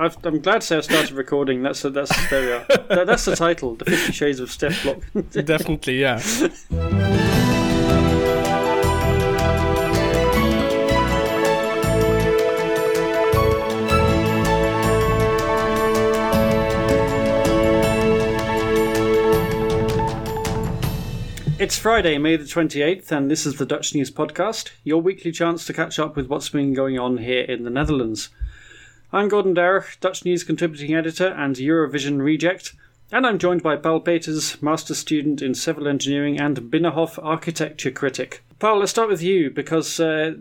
i am glad to say I started recording. That's a, that's there we are. That, that's the title, the Fifty Shades of Stef Blok. Definitely, yeah. It's Friday, May the 28th, and this is the Dutch News Podcast, your weekly chance to catch up with what's been going on here in the Netherlands. I'm Gordon Darragh, Dutch News contributing editor and Eurovision reject, and I'm joined by Paul Peters, master student in civil engineering and Binnenhof architecture critic. Paul, let's start with you because uh,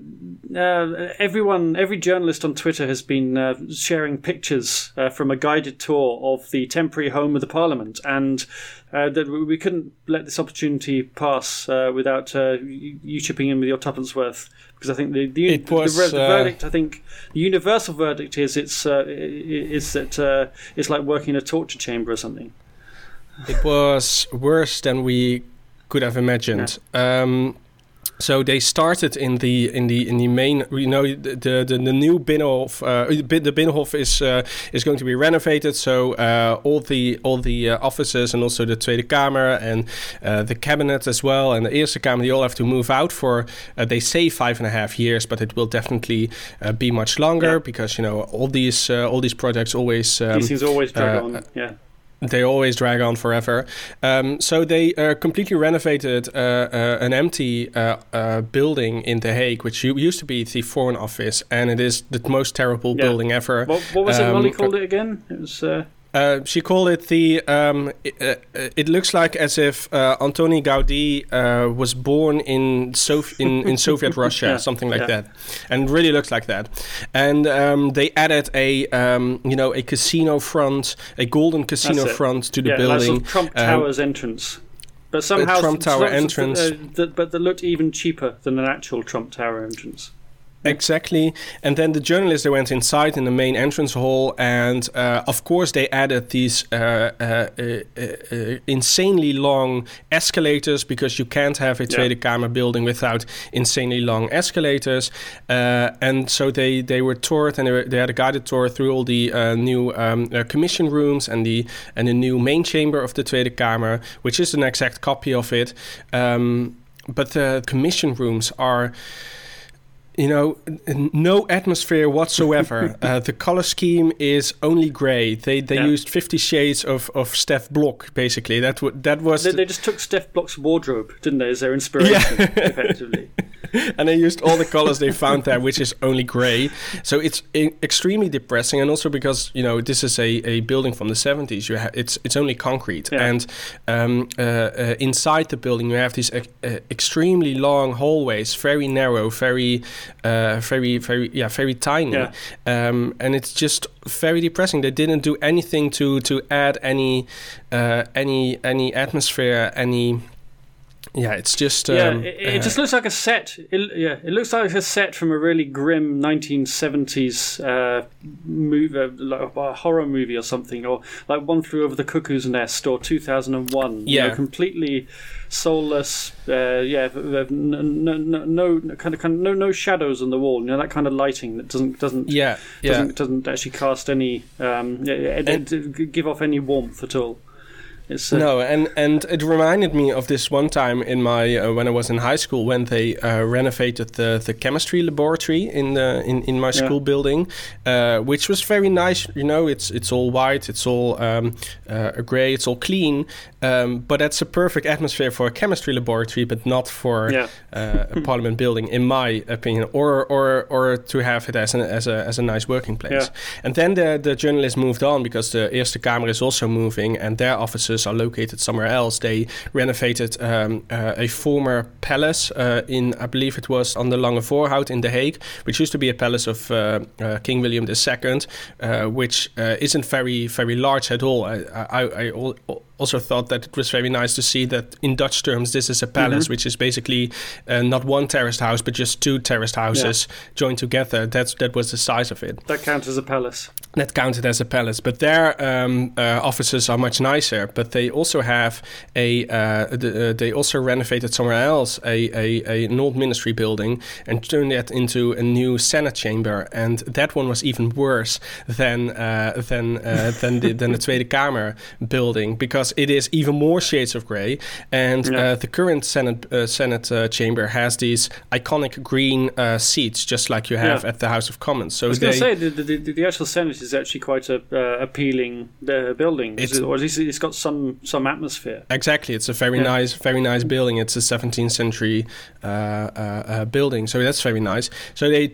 uh, everyone, every journalist on Twitter has been uh, sharing pictures uh, from a guided tour of the temporary home of the Parliament, and uh, we couldn't let this opportunity pass uh, without you chipping in with your tuppence worth. Because I think the the, was, the, the verdict, I think the universal verdict is it's uh, is that uh, it's like working in a torture chamber or something. It was worse than we could have imagined. Yeah. Um, so they started in the in the in the main. You know, the the, the new Binnenhof. Uh, the Binnenhof is uh, is going to be renovated. So uh, all the all the uh, offices and also the Tweede Kamer and uh, the cabinet as well and the Eerste Kamer. They all have to move out for. Uh, they say five and a half years, but it will definitely be much longer yeah. because you know all these all these projects always. Um, these things always drag on. Yeah they always drag on forever. Um, so they uh, completely renovated uh, uh, an empty uh, uh, building in The Hague, which used to be the Foreign Office, and it is the most terrible yeah. building ever. What, what was um, it Molly called it again? It was. Uh, uh, she called it the. Um, it, uh, it, looks like as if uh, Antoni Gaudi uh, was born in Sof- in, in Soviet Russia, yeah, something like yeah. that, and really looks like that. And um, they added a um, you know a casino front, a golden casino front to the yeah, building. Like Trump um, Tower's entrance. But somehow, Trump Tower entrance, uh, but that looked even cheaper than an actual Trump Tower entrance. Exactly. And then the journalists they went inside in the main entrance hall, and uh, of course they added these uh, uh, uh, uh insanely long escalators because you can't have a Tweede yeah. Kamer building without insanely long escalators. Uh, and so they, they were toured and they, were, they, had a guided tour through all the new um, commission rooms and the and the new main chamber of the Tweede Kamer, which is an exact copy of it. Um, but the commission rooms are you know, no atmosphere whatsoever. uh, the color scheme is only gray. They they yeah. used Fifty Shades of, of Stef Blok basically. That w- that was. They, they, just took Stef Blok's wardrobe, didn't they, as their inspiration? Yeah. effectively. and they used all the colors they found there, which is only gray. So it's extremely depressing, and also because you know this is a, a building from the seventies. You ha- it's it's only concrete, yeah. and um, uh, uh, inside the building you have these uh, extremely long hallways, very narrow, very uh, very very yeah very tiny, yeah. Um, and it's just very depressing. They didn't do anything to to add any uh, any any atmosphere, any yeah, it's just yeah. Um, it, it uh, just looks like a set. It, yeah, it looks like a set from a really grim 1970s uh, movie, uh, like a horror movie or something, or like One Flew Over the Cuckoo's Nest or 2001. Yeah, you know, completely soulless. Uh, yeah, no, no, no, kind of, kind of no, no shadows on the wall. You know that kind of lighting that doesn't doesn't yeah, yeah. doesn't doesn't actually cast any um, give off any warmth at all. It's, uh, no, and and it reminded me of this one time in my uh, when I was in high school when they uh, renovated the, the chemistry laboratory in the in, in my school yeah. building, uh, which was very nice. You know, it's it's all white, it's all um, uh, gray, it's all clean, um, but that's a perfect atmosphere for a chemistry laboratory, but not for yeah. Uh, a parliament building, in my opinion, or or or to have it as an, as a as a nice working place. Yeah. And then the the journalists moved on because the Eerste Kamer is also moving, and their offices are located somewhere else. They renovated um, uh, a former palace uh, in, I believe it was on the Lange Voorhout in The Hague, which used to be a palace of uh, uh King William II, uh, which isn't very, very large at all. I, I, I also thought that it was very nice to see that in Dutch terms, this is a palace, Mm-hmm. which is basically uh, not one terraced house, but just two terraced houses joined together. That's that was the size of it. That counts as a palace. That counted as a palace, but their um, uh, offices are much nicer. But they also have a. Uh, the, uh, they also renovated somewhere else a, a, a an old ministry building and turned that into a new Senate chamber, and that one was even worse than uh, than uh, than the than the Tweede Kamer building because it is even more shades of grey. And Yeah. uh, the current Senate uh, Senate uh, chamber has these iconic green uh, seats, just like you have Yeah. at the House of Commons. So I was going to say the, the, the, actual Senate is actually quite a uh, appealing building, It's- or at least it's got some some atmosphere. Exactly, it's a very Yeah. nice, very nice building. It's a 17th century uh, uh, uh, building, so that's very nice. So they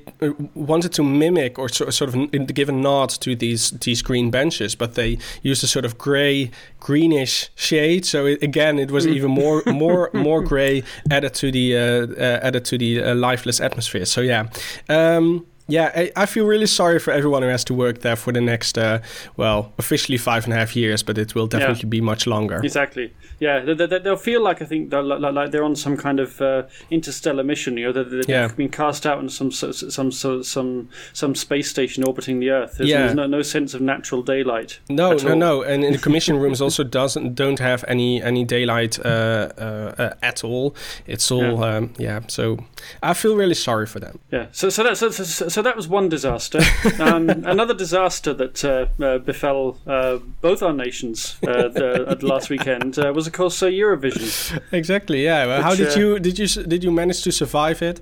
wanted to mimic or so, sort of give a nod to these these green benches, but they used a sort of grey, greenish shade. So it, again, it was even more more more grey added to the uh, uh, added to the uh, lifeless atmosphere. So yeah. Um, yeah, I, I feel really sorry for everyone who has to work there for the next, uh, well, officially five and a half years, but it will definitely be much longer. Exactly. Yeah, they, they, they'll feel like I think they're like, they're on some kind of uh, interstellar mission. You know, that they've Yeah. been cast out on some so- some some some space station orbiting the Earth. There's, Yeah. there's no, no sense of natural daylight. No, no, all. no, and in the commission rooms also doesn't don't have any any daylight uh, uh, uh, at all. It's all yeah. Um, yeah. So I feel really sorry for them. Yeah. So so that so, so, so that was one disaster. um, another disaster that uh, uh, befell uh, both our nations uh, the, at last weekend uh, was of course uh, Eurovision. Exactly. Yeah. Well, how did you did you s- did you manage to survive it?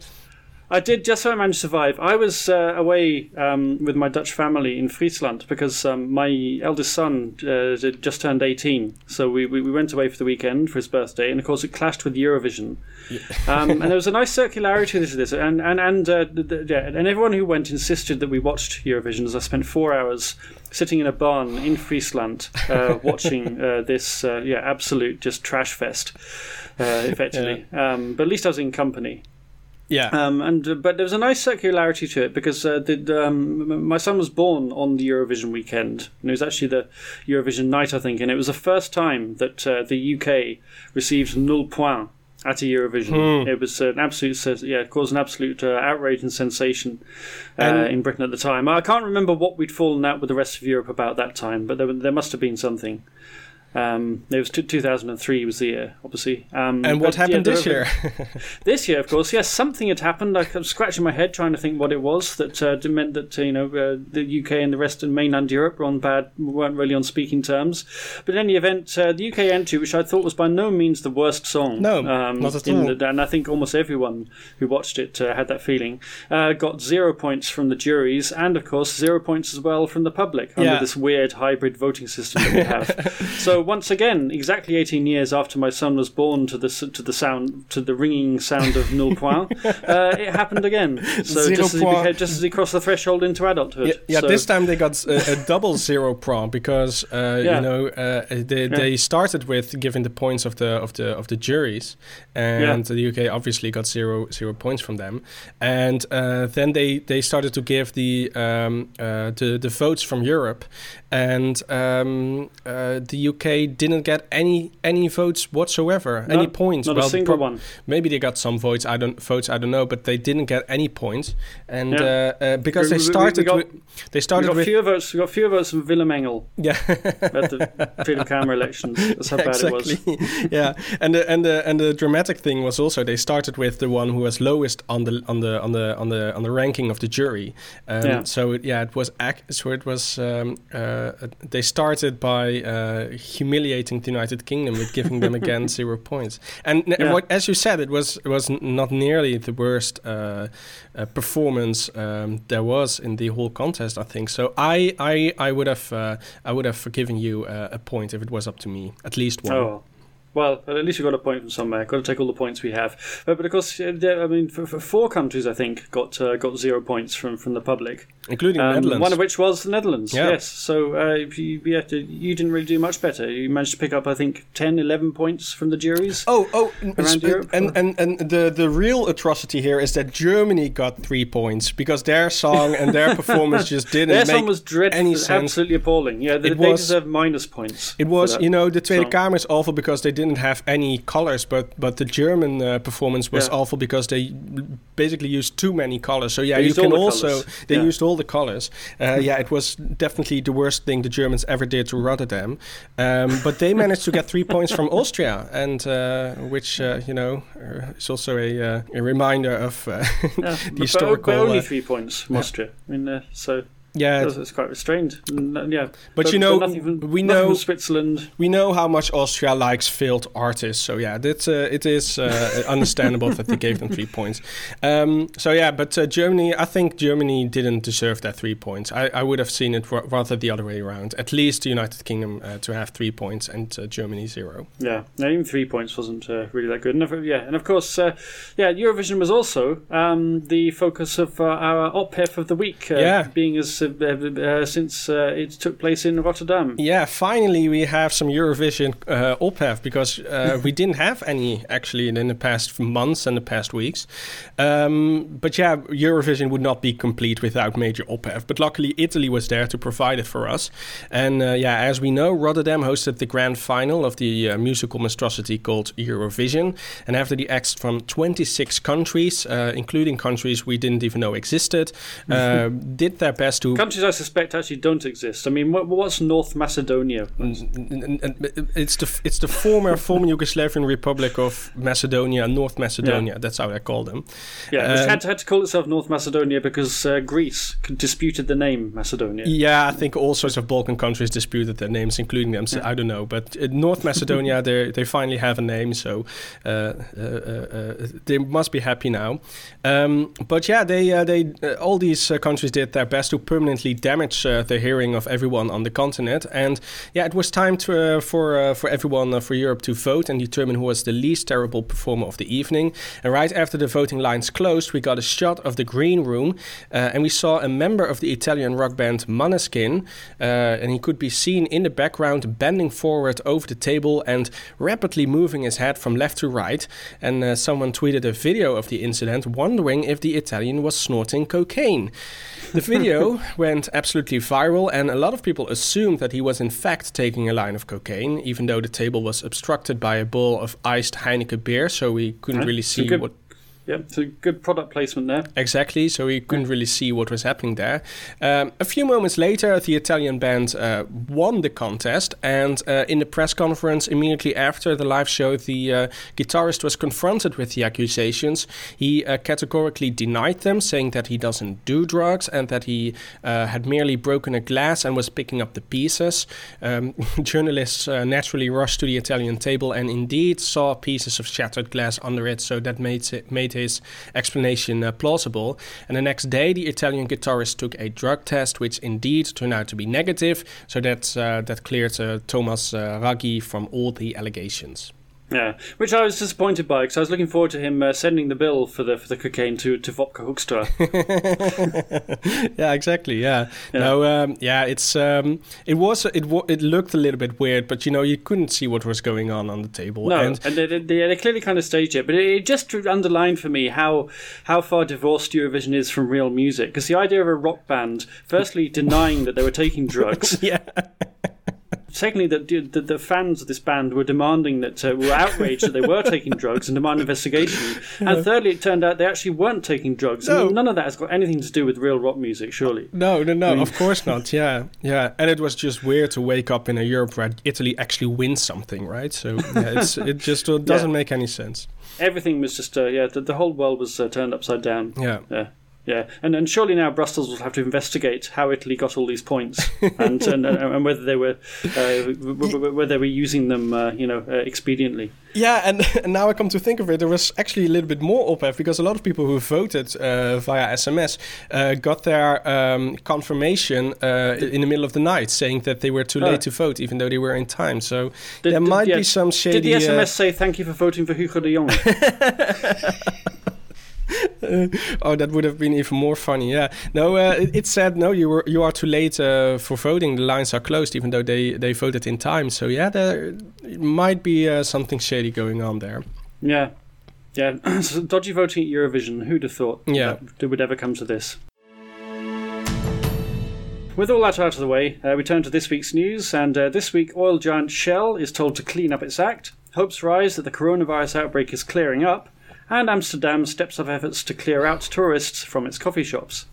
I did just so I managed to survive. I was uh, away um, with my Dutch family in Friesland because um, my eldest son uh, had just turned 18. So we, we, we went away for the weekend for his birthday, and of course it clashed with Eurovision. um, and there was a nice circularity to this, and and and uh, the, the, yeah, and everyone who went insisted that we watched Eurovision. As I spent four hours sitting in a barn in Friesland uh, watching uh, this, uh, yeah, absolute just trash fest, uh, effectively. Um, but at least I was in company. Yeah. Um, and uh, but there was a nice circularity to it because uh, the, um, my son was born on the Eurovision weekend, and it was actually the Eurovision night, I think, and it was the first time that uh, the UK received null point at a Eurovision. It was an absolute, yeah, caused an absolute uh, outrage and sensation uh, in Britain at the time. I can't remember what we'd fallen out with the rest of Europe about that time, but there, there must have been something. Um, it was t- 2003 was the year, obviously. Um, and what but, happened there this year? this year, of course, yes, something had happened. I was scratching my head trying to think what it was that uh, meant that uh, you know uh, the UK and the rest of mainland Europe were on bad, weren't really on speaking terms. But in any event, uh, the UK entry, which I thought was by no means the worst song, No, um, not at in all. The, and I think almost everyone who watched it uh, had that feeling, uh, got zero points from the juries, and of course zero points as well from the public under this weird hybrid voting system that we have. so once again, exactly 18 years after my son was born to the to the sound to the ringing sound of null point, uh, it happened again. So Zero just as, he point. became, just as he crossed the threshold into adulthood. Yeah, yeah So- this time they got a, a double zero prom because uh, Yeah. you know uh, they, they started with giving the points of the of the of the juries, and the UK obviously got zero zero points from them, and uh, then they, they started to give the um, uh, the the votes from Europe, and um, uh, the UK didn't get any any votes whatsoever, No, any points. not a single one. Maybe they got some votes. I don't votes. I don't know, but they didn't get any points, and Yeah. uh, uh, because We- they we- we started got- with, they We started got with fewer votes. We got fewer votes from Willem Engel yeah at the Tweede Kamer elections. That's how bad exactly it was. yeah and the and the and the dramatic thing was also they started with the one who was lowest on the on the on the on the on the ranking of the jury um, Yeah. so it, yeah it was ac- so it was um, uh, they started by uh, humiliating the United Kingdom with giving them again zero points. And Yeah. what as you said it was it was not nearly the worst uh, uh, performance um, there was in the whole contest I think. So I I, I would have uh, I would have forgiven you uh, a point if it was up to me at least one. Oh, Well, at least we got a point from somewhere. Got to take all the points we have. But, but of course, uh, there- I mean, for, for four countries, I think got uh, got zero points from, from the public. including Um, Netherlands. One of which was the Netherlands. Yeah. Yes. So uh, you, you, to, you didn't really do much better. You managed to pick up, I think, 10, 11 points from the juries. Oh, oh, Around sp- Europe? and, and and the the real atrocity here is that Germany got three points because their song and their performance just didn't Their make song was dreadful, any sense. absolutely appalling. Yeah, they, It they deserve minus points. It was, you know, the Tweede. Kamer is awful because they didn't have any colors, but but the German uh, performance was Yeah. awful because they basically used too many colors. So yeah, They you can the also colours. they Yeah. used all the colors. Uh, yeah, it was definitely the worst thing the Germans ever did to Rotterdam. Um, but they managed to get three points from Austria, and uh, which uh, you know uh, is also a uh, a reminder of uh, the but, but only three points from Austria. I mean, so yeah, it's, it's quite restrained. Yeah, But you know, from, we know- Switzerland. we know how much Austria likes failed artists, so yeah, that uh, it is uh, understandable that they gave them three points. Um, so yeah, but uh, Germany, I think Germany didn't deserve that three points. I, I would have seen it ra- rather the other way around. At least the United Kingdom uh, to have three points and uh, Germany zero. Yeah, no, even three points wasn't uh, really that good. And of, yeah, and of course, uh, yeah, Eurovision was also um, the focus of uh, our Ophef of the week. Uh, Yeah. being as uh, since uh, it took place in Rotterdam. Yeah, finally we have some Eurovision uh, Ophef because uh, we didn't have any actually in the past months and the past weeks. Um, but yeah, Eurovision would not be complete without major Ophef. But luckily Italy was there to provide it for us. And uh, yeah, as we know, Rotterdam hosted the grand final of the uh, musical monstrosity called Eurovision. And after the acts from 26 countries, uh, including countries we didn't even know existed, uh, did their best to Countries I suspect actually don't exist. I mean, what, what's North Macedonia? It's the it's the former former Yugoslavian Republic of Macedonia, North Macedonia. That's how they call them. Yeah, Um, had, had to call itself North Macedonia because uh, Greece disputed the name Macedonia. Yeah, I think all sorts of Balkan countries disputed their names, including them. So I don't know, but uh, North Macedonia, they they finally have a name, so uh, uh, uh, uh, they must be happy now. Um, but yeah, they uh, they uh, all these uh, countries did their best to permanently damage uh, the hearing of everyone on the continent, and yeah, it was time to, uh, for uh, for everyone for Europe to vote and determine who was the least terrible performer of the evening. And right after the voting lines closed, we got a shot of the green room, and we saw a member of the Italian rock band Maneskin, and he could be seen in the background bending forward over the table and rapidly moving his head from left to right. And uh, someone tweeted a video of the incident, wondering if the Italian was snorting cocaine. The video went absolutely viral, and a lot of people assumed that he was in fact taking a line of cocaine, even though the table was obstructed by a bowl of iced Heineken beer, so we couldn't really see what Yeah, so good product placement there. Exactly, so we couldn't really see what was happening there. Um, a few moments later, the Italian band uh, won the contest, and uh, in the press conference immediately after the live show, the uh, guitarist was confronted with the accusations. He uh, categorically denied them, saying that he doesn't do drugs and that he uh, had merely broken a glass and was picking up the pieces. Um, journalists uh, naturally rushed to the Italian table and indeed saw pieces of shattered glass under it, so that made it, made his explanation uh, plausible. And the next day, the Italian guitarist took a drug test, which indeed turned out to be negative. So that uh, that cleared uh, Thomas uh, Raggi from all the allegations. Yeah, which I was disappointed by because I was looking forward to him uh, sending the bill for the for the cocaine to to Wopke Hoekstra. yeah, exactly. Yeah. Yeah. No. Um, yeah. It's um, it was it it looked a little bit weird, but you know you couldn't see what was going on on the table. No, And and, they, they, they clearly kind of staged it, but it, it just underlined for me how how far divorced Eurovision is from real music. Because the idea of a rock band, firstly denying that they were taking drugs, yeah. Secondly that the, the, fans of this band were demanding that uh, were outraged that they were taking drugs and demand investigation, and thirdly it turned out they actually weren't taking drugs. I mean, none of that has got anything to do with real rock music, surely. No, no, no. of course not. Yeah, yeah. And it was just weird to wake up in a Europe where Italy actually wins something, right? So yeah, it's, it just uh, doesn't Yeah. make any sense. Everything was just uh, yeah, the, the whole world was uh, turned upside down. Yeah. Yeah. Yeah, and and surely now Brussels will have to investigate how Italy got all these points and and, and whether they were uh, whether they were using them, uh, you know, uh, expediently. Yeah, and, and, now I come to think of it, there was actually a little bit more op because a lot of people who voted uh, via SMS uh, got their um, confirmation uh, in the middle of the night, saying that they were too late oh. to vote, even though they were in time. So did, there did, might yeah, be some shady. Did the SMS say thank you for voting for Hugo de Jonge? oh, that would have been even more funny. Yeah. No, uh, it, it, said no. You were you are too late uh, for voting. The lines are closed, even though they they voted in time. So yeah, there might be uh, something shady going on there. Yeah, yeah. so dodgy voting at Eurovision. Who'd have thought? Yeah, that would ever come to this. With all that out of the way, uh, we turn to this week's news, and uh, this week, oil giant Shell is told to clean up its act. Hopes rise that the coronavirus outbreak is clearing up, and Amsterdam steps up efforts to clear out tourists from its coffee shops.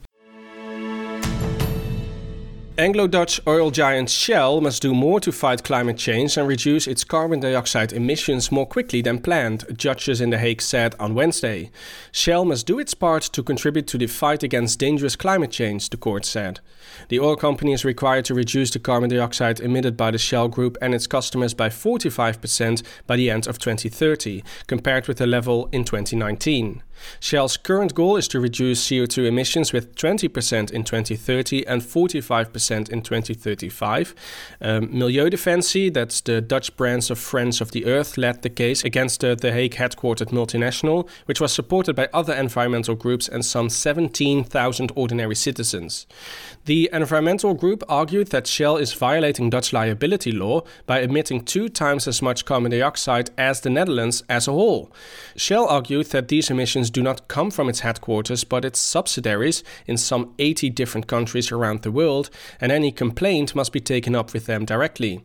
Anglo Dutch oil giant Shell must do more to fight climate change and reduce its carbon dioxide emissions more quickly than planned, judges in The Hague said on Wednesday. Shell must do its part to contribute to the fight against dangerous climate change, the court said. The oil company is required to reduce the carbon dioxide emitted by the Shell Group and its customers by 45% by the end of 2030, compared with the level in 2019. Shell's current goal is to reduce CO2 emissions with 20% in 2030 and 45% in 2035. Um, Milieudefensie, that's the Dutch branch of Friends of the Earth, led the case against the, the Hague headquartered multinational, which was supported by other environmental groups and some 17,000 ordinary citizens. The environmental group argued that Shell is violating Dutch liability law by emitting two times as much carbon dioxide as the Netherlands as a whole. Shell argued that these emissions do not come from its headquarters but its subsidiaries in some 80 different countries around the world, and any complaint must be taken up with them directly.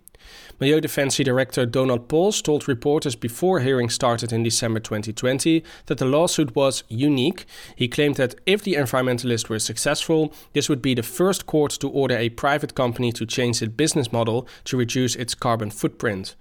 Milieudefensie Director Donald Pols told reporters before hearing started in December 2020 that the lawsuit was unique. He claimed that if the environmentalists were successful, this would be the first court to order a private company to change its business model to reduce its carbon footprint.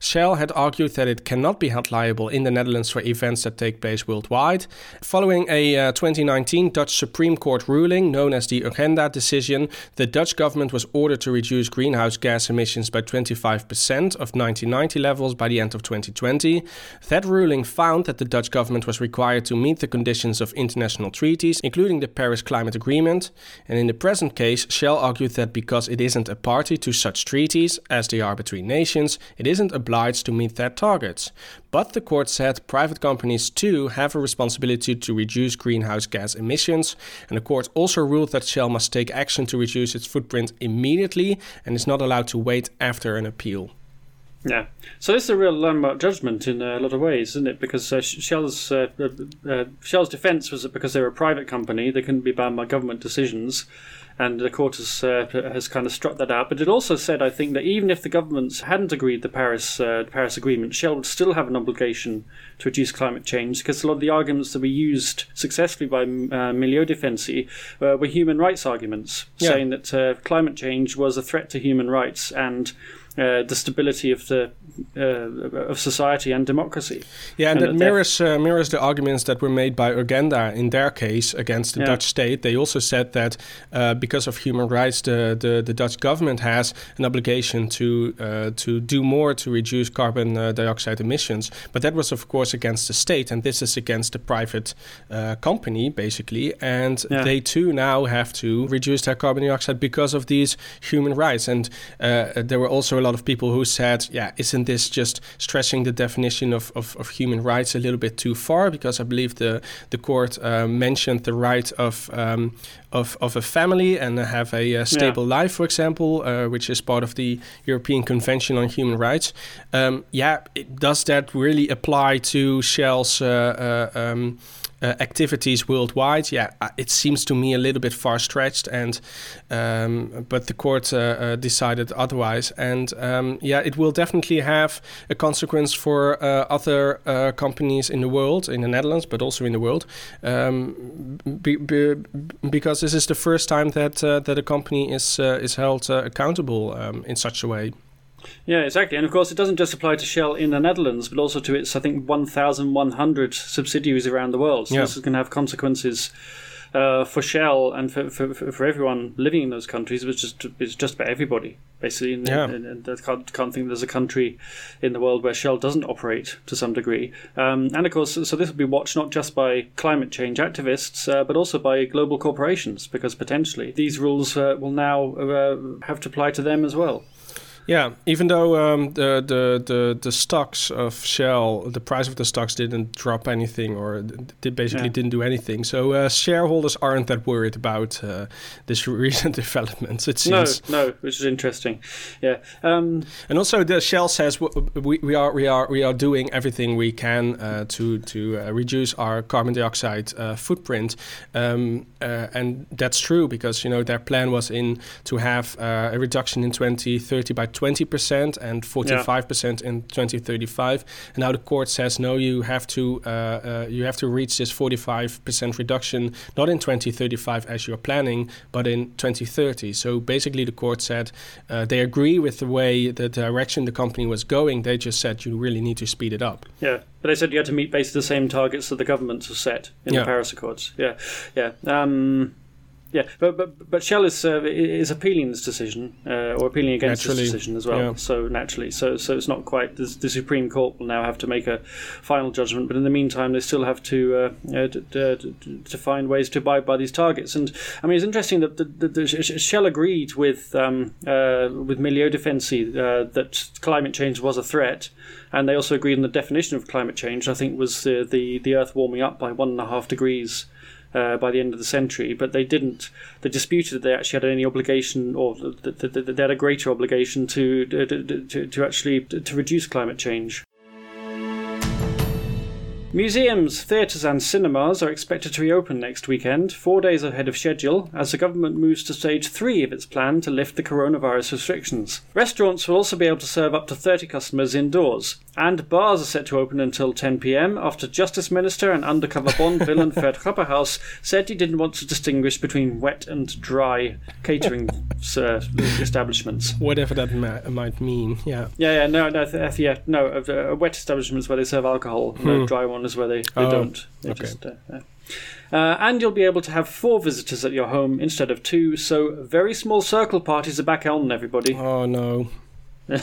Shell had argued that it cannot be held liable in the Netherlands for events that take place worldwide. Following a uh, 2019 Dutch Supreme Court ruling known as the Urgenda decision, the Dutch government was ordered to reduce greenhouse gas emissions by 25 5% of 1990 levels by the end of 2020. That ruling found that the Dutch government was required to meet the conditions of international treaties, including the Paris Climate Agreement. And in the present case, Shell argued that because it isn't a party to such treaties, as they are between nations, it isn't obliged to meet their targets. But the court said private companies too have a responsibility to reduce greenhouse gas emissions, and the court also ruled that Shell must take action to reduce its footprint immediately and is not allowed to wait after an appeal. Yeah, so this is a real landmark judgment in a lot of ways, isn't it? Because uh, Shell's uh, uh, Shell's defence was that because they're a private company, they couldn't be bound by government decisions, and the court has uh, has kind of struck that out. But it also said, I think, that even if the governments hadn't agreed the Paris uh, Paris Agreement, Shell would still have an obligation to reduce climate change because a lot of the arguments that were used successfully by uh, Milieudefensie uh, were human rights arguments, yeah. saying that uh, climate change was a threat to human rights and uh, the stability of the uh, of society and democracy. Yeah, and, and that mirrors uh, mirrors the arguments that were made by Urgenda in their case against the yeah. Dutch state. They also said that uh, because of human rights, the, the, the Dutch government has an obligation to uh, to do more to reduce carbon dioxide emissions. But that was, of course, against the state, and this is against the private company, basically. And yeah. they too now have to reduce their carbon dioxide because of these human rights. And there were also a lot of people who said, yeah, isn't this just stretching the definition of, of, of human rights a little bit too far? Because I believe the, the court uh, mentioned the right of, um, of, of a family and have a, a uh, stable yeah. life, for example, uh, which is part of the European Convention on Human Rights. Um, yeah, it, does that really apply to Shell's? Uh, uh um, uh, activities worldwide, yeah, it seems to me a little bit far stretched. And um, but the court uh, uh, decided otherwise, and um, yeah, it will definitely have a consequence for uh, other uh, companies in the world, in the Netherlands, but also in the world, um, be, be, because this is the first time that that a company is is held accountable um, in such a way. Yeah, exactly. And of course, it doesn't just apply to Shell in the Netherlands, but also to its, I think, 1,100 subsidiaries around the world. So yeah. this is going to have consequences uh, for Shell and for, for, for everyone living in those countries, it was just it's just about everybody basically. And, Yeah. and, and I can't, can't think there's a country in the world where Shell doesn't operate to some degree. Um, and of course, so this will be watched not just by climate change activists, uh, but also by global corporations, because potentially these rules uh, will now uh, have to apply to them as well. Yeah, even though um, the, the the the stocks of Shell, the price of the stocks didn't drop anything, or they basically Yeah. didn't do anything. So uh, shareholders aren't that worried about uh, this recent developments. It seems. no, no, which is interesting. Yeah. Um, And also, the Shell says w- we, we are we are we are doing everything we can uh, to to uh, reduce our carbon dioxide uh, footprint, um, uh, and that's true because you know their plan was in to have uh, a reduction in 2030 by 20 percent and 45 percent in 2035. And now the court says no, you have to uh, uh, you have to reach this 45 percent reduction not in 2035 as you're planning, but in 2030. So basically, the court said uh, they agree with the way the direction the company was going. They just said you really need to speed it up. Yeah, but they said you had to meet basically the same targets that the governments have set in Yeah. the Paris Accords. Yeah, yeah, um, yeah. But but but Shell is uh, is appealing this decision uh, or appealing against Naturally, this decision as well. yeah. So naturally, so so it's not quite the, the Supreme Court will now have to make a final judgment. But in the meantime, they still have to uh, uh, d- to find ways to abide by these targets. And I mean, it's interesting that the, the, the Sh- Sh- Shell agreed with um, uh, with Milieudefensie uh, that climate change was a threat and they also agreed on the definition of climate change. I think was the the, the Earth warming up by one and a half degrees uh, by the end of the century. But they didn't. They disputed that they actually had any obligation, or that, they had a greater obligation to to, to, to actually to reduce climate change. Museums, theatres, and cinemas are expected to reopen next weekend, four days ahead of schedule, as the government moves to stage three of its plan to lift the coronavirus restrictions. Restaurants will also be able to serve up to 30 customers indoors, and bars are set to open until 10 pm after Justice Minister and undercover Bond villain Fred Grapperhaus said he didn't want to distinguish between wet and dry catering uh, establishments. Whatever that ma- might mean. Yeah. Yeah, yeah, no, no, th- yeah, no. Uh, uh, wet establishments where they serve alcohol, no, dry one is where they, they Oh, don't. They okay. just, uh, uh. Uh, and you'll be able to have four visitors at your home instead of two. So very small circle parties are back on, everybody. Oh no.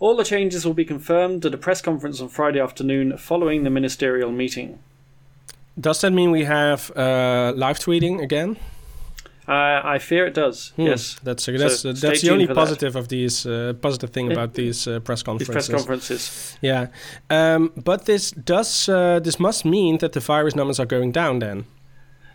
All the changes will be confirmed at a press conference on Friday afternoon following the ministerial meeting. Does that mean we have uh, live tweeting again? Uh, I fear it does. Hmm, Yes, That's So that's stay that's the only for that. positive of these uh, positive thing about these uh, press these conferences. press conferences. Yeah, um, but this does uh, this must mean that the virus numbers are going down then.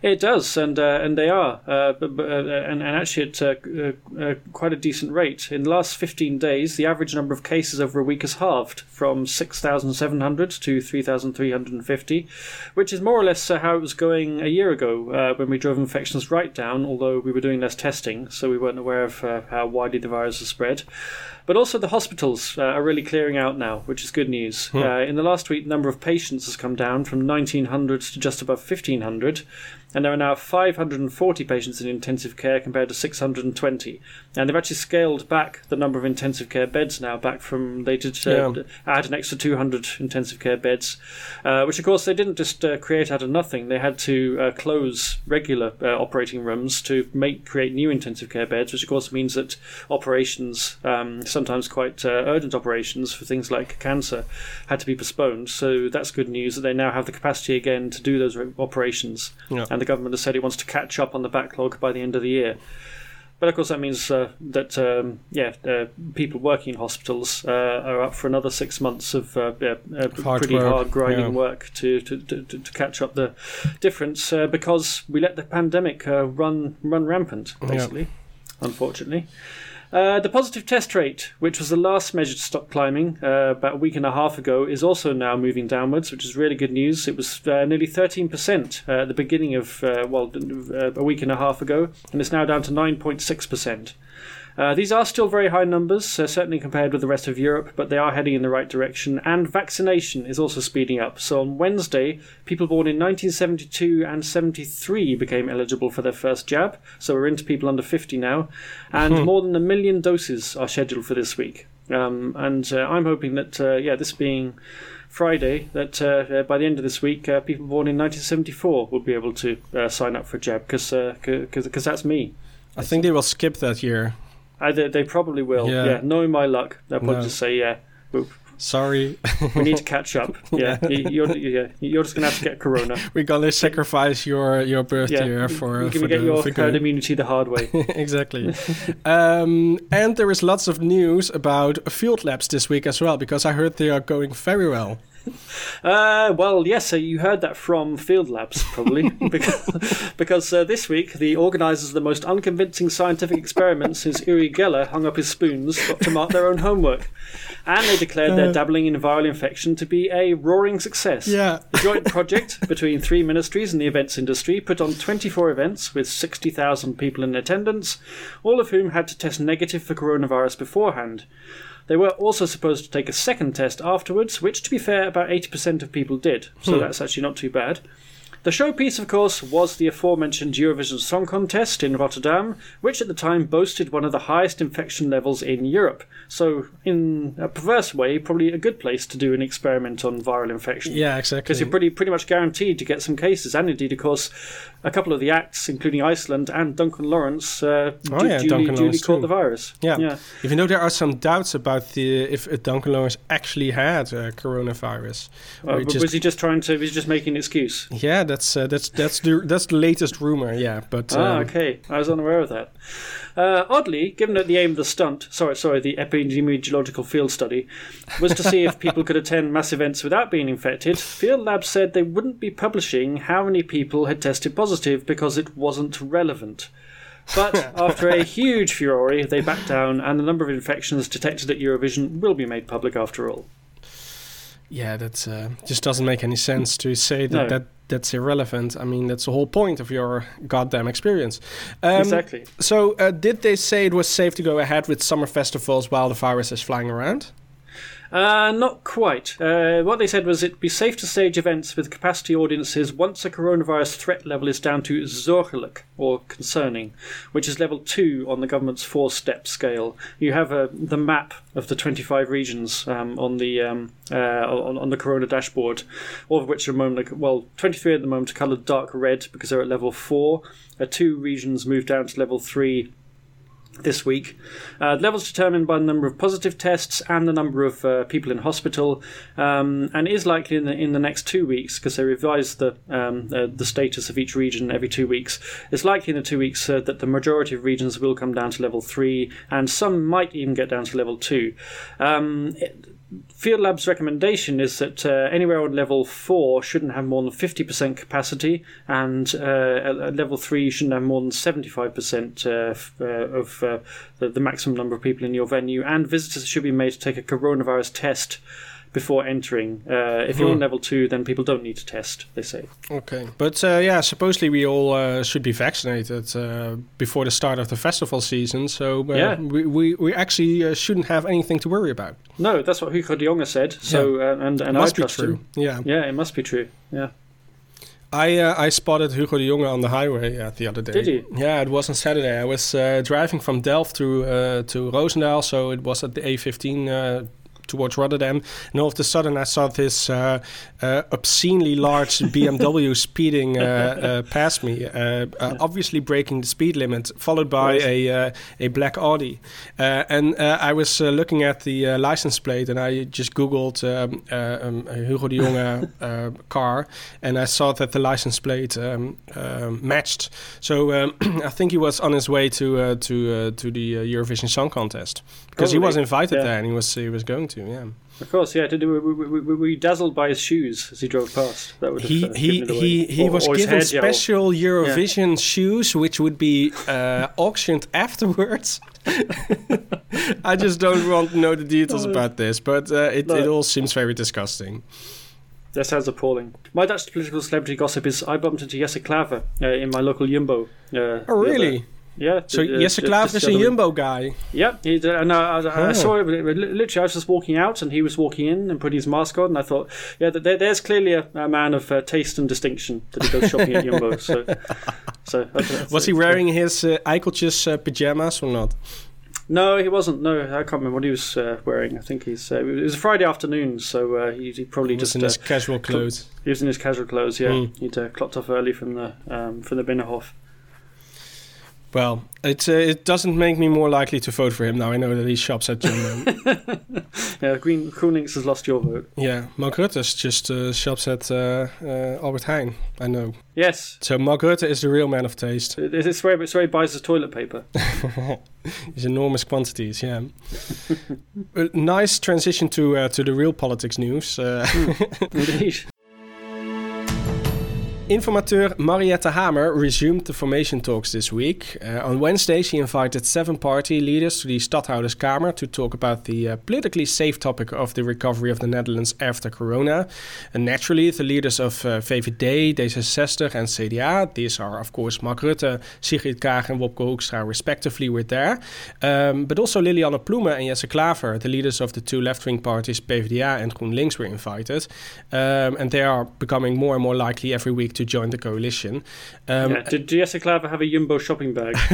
It does, and uh, and they are, uh, but, but, uh, and, and actually at uh, uh, uh, quite a decent rate. In the last 15 days, the average number of cases over a week has halved from 6,700 to 3,350, which is more or less how it was going a year ago when we drove infections right down, although we were doing less testing, so we weren't aware of how widely the virus has spread. But also, the hospitals uh, are really clearing out now, which is good news. Uh, in the last week, the number of patients has come down from 1,900 to just above 1,500, and there are now 540 patients in intensive care compared to 620. And they've actually scaled back the number of intensive care beds now, back from they did uh, Yeah. add an extra 200 intensive care beds, uh, which of course they didn't just uh, create out of nothing. They had to uh, close regular uh, operating rooms to make create new intensive care beds, which of course means that operations, um, sometimes quite uh, urgent operations for things like cancer, had to be postponed. So that's good news that they now have the capacity again to do those operations. Yeah. And the government has said it wants to catch up on the backlog by the end of the year. But of course, that means uh, that um, yeah, uh, people working in hospitals uh, are up for another six months of uh, yeah, uh, Hard pretty work, hard grinding yeah. work to, to, to, to catch up the difference uh, because we let the pandemic uh, run run rampant, basically. Unfortunately. Uh, the positive test rate, which was the last measure to stop climbing uh, about a week and a half ago, is also now moving downwards, which is really good news. It was uh, nearly 13% uh, at the beginning of, uh, well, uh, a week and a half ago, and it's now down to 9.6%. Uh, these are still very high numbers, uh, certainly compared with the rest of Europe, but they are heading in the right direction. And vaccination is also speeding up. So on Wednesday, people born in 1972 and 73 became eligible for their first jab. So we're into people under 50 now, and more than a million doses are scheduled for this week. Um, and uh, I'm hoping that, uh, yeah, this being Friday that uh, by the end of this week, uh, people born in 1974 will be able to uh, sign up for a jab because because that's me. I think they will skip that year. They, they, probably will. Yeah. yeah. knowing my luck, they'll probably no. just say, "Yeah, Sorry. we need to catch up. Yeah, you're, you're, you're just gonna have to get corona. We're gonna sacrifice your your birthday yeah. for. You're gonna for get the, your herd immunity the hard way. exactly. um, and there is lots of news about field labs this week as well because I heard they are going very well. Uh, well, yes, so you heard that from Field Labs, probably, because, because uh, this week the organisers of the most unconvincing scientific experiment since Uri Geller hung up his spoons got to mark their own homework. And they declared their uh. dabbling in viral infection to be a roaring success. Yeah. The joint project between three ministries and the events industry put on 24 events with 60,000 people in attendance, all of whom had to test negative for coronavirus beforehand. They were also supposed to take a second test afterwards, which, to be fair, about 80% of people did, so hmm. that's actually not too bad. The showpiece, of course, was the aforementioned Eurovision Song Contest in Rotterdam, which at the time boasted one of the highest infection levels in Europe. So, in a perverse way, probably a good place to do an experiment on viral infection. Yeah, exactly. Because you're pretty pretty much guaranteed to get some cases, and indeed, of course, a couple of the acts, including Iceland and Duncan Laurence, uh, oh, yeah, duly, Duncan duly caught the virus. Yeah. yeah. even though there are some doubts about the if Duncan Laurence actually had uh, coronavirus. Uh, was he just trying to? Was he just making an excuse? Yeah, that's uh, that's that's the that's the latest rumor. Yeah, but ah, um, okay, I was unaware of that. Uh, oddly, given that the aim of the stunt, sorry, sorry, the epidemiological field study, was to see if people could attend mass events without being infected, Field Labs said they wouldn't be publishing how many people had tested positive because it wasn't relevant. But after a huge furore, they backed down, and the number of infections detected at Eurovision will be made public after all. Yeah, that uh, just doesn't make any sense to say that no. that that's irrelevant. I mean, that's the whole point of your goddamn experience. Um, exactly. So, uh, did they say it was safe to go ahead with summer festivals while the virus is flying around? Uh, not quite. Uh, what they said was it'd be safe to stage events with capacity audiences once a coronavirus threat level is down to zorgelijk, or concerning, which is level 2 on the government's four step scale. You have uh, the map of the 25 regions um, on the um, uh, on, on, the corona dashboard, all of which are moment, well, 23 at the moment are coloured dark red because they're at level 4. Uh, two regions moved down to level 3 this week. Uh, levels determined by the number of positive tests and the number of uh, people in hospital, um, and is likely in the in the next two weeks because they revise the um, uh, the status of each region every two weeks. It's likely in the two weeks uh, that the majority of regions will come down to level three, and some might even get down to level two. Um, it, Field Lab's recommendation is that uh, anywhere on level 4 shouldn't have more than 50% capacity, and uh, at level 3 shouldn't have more than 75% uh, uh, of uh, the, the maximum number of people in your venue, and visitors should be made to take a coronavirus test before entering. Uh, if you're on hmm. level two, then people don't need to test. They say. Okay, but uh, yeah, supposedly we all uh, should be vaccinated uh, before the start of the festival season. So uh, yeah. we, we, we actually uh, shouldn't have anything to worry about. No, that's what Hugo de Jonge said. So yeah. and and must I trust be true. him. Yeah, yeah, it must be true. Yeah. I uh, I spotted Hugo de Jonge on the highway uh, the other day. Did you? Yeah, it was on Saturday. I was uh, driving from Delft to to Roosendaal, so it was at the A15 towards Rotterdam, and all of a sudden I saw this uh, uh, obscenely large BMW speeding uh, past me, uh, obviously breaking the speed limit, followed by a a black Audi, and I was looking at the license plate, and I just googled um, um, Hugo de Jonge car, and I saw that the license plate um, matched. So um, I think he was on his way to to to the Eurovision Song Contest because he was invited yeah. there and he was he was going to yeah. Of course, yeah. Did we, we, we, we dazzled by his shoes as he drove past? That would have, he uh, he he, he or, was or given special Eurovision yeah. shoes, which would be uh, auctioned afterwards. I just don't want to know the details about this, but uh, it, no. it all seems very disgusting. That sounds appalling. My Dutch political celebrity gossip is I bumped into Jesse Klaver uh, in my local Jumbo. Uh, oh, really? Yeah. So uh, Jesse Klaver is a Jumbo guy. Yeah, he, and I, I, I saw him. Literally, I was just walking out, and he was walking in and putting his mask on, and I thought, yeah, there, there's clearly a, a man of uh, taste and distinction that he goes shopping at Jumbo. So, so was he wearing his uh, Eikeltjes uh, pajamas or not? No, he wasn't. No, I can't remember what he was uh, wearing. I think he's. Uh, it was a Friday afternoon, so uh, he, he probably He was just in his uh, casual clothes. he was in his casual clothes. Yeah, Mm. he'd uh, clocked off early from the um, from the Binnenhof. Well, it uh, it doesn't make me more likely to vote for him now. I know that he shops at Jumbo. Yeah, Green Groenings has lost your vote. yeah, Mark Rutte's just uh, shops at uh, uh, Albert Heijn. I know. Yes, So Mark Rutte is the real man of taste. it- it's where it's where he buys his toilet paper. These enormous quantities, yeah. A nice transition to uh, to the real politics news. Uh, Indeed. Informateur Mariette Hamer resumed the formation talks this week. Uh, on Wednesday, she invited seven party leaders to the Stadhouderskamer to talk about the uh, politically safe topic of the recovery of the Netherlands after Corona. And naturally, the leaders of uh, VVD, D66 and CDA, these are of course Mark Rutte, Sigrid Kaag and Wopke Hoekstra respectively, were there. Um, but also Lilianne Ploumen and Jesse Klaver, the leaders of the two left-wing parties PvdA and GroenLinks, were invited. Um, and they are becoming more and more likely every week to join the coalition. Um, yeah. Did Jesse Klaver have a Jumbo shopping bag?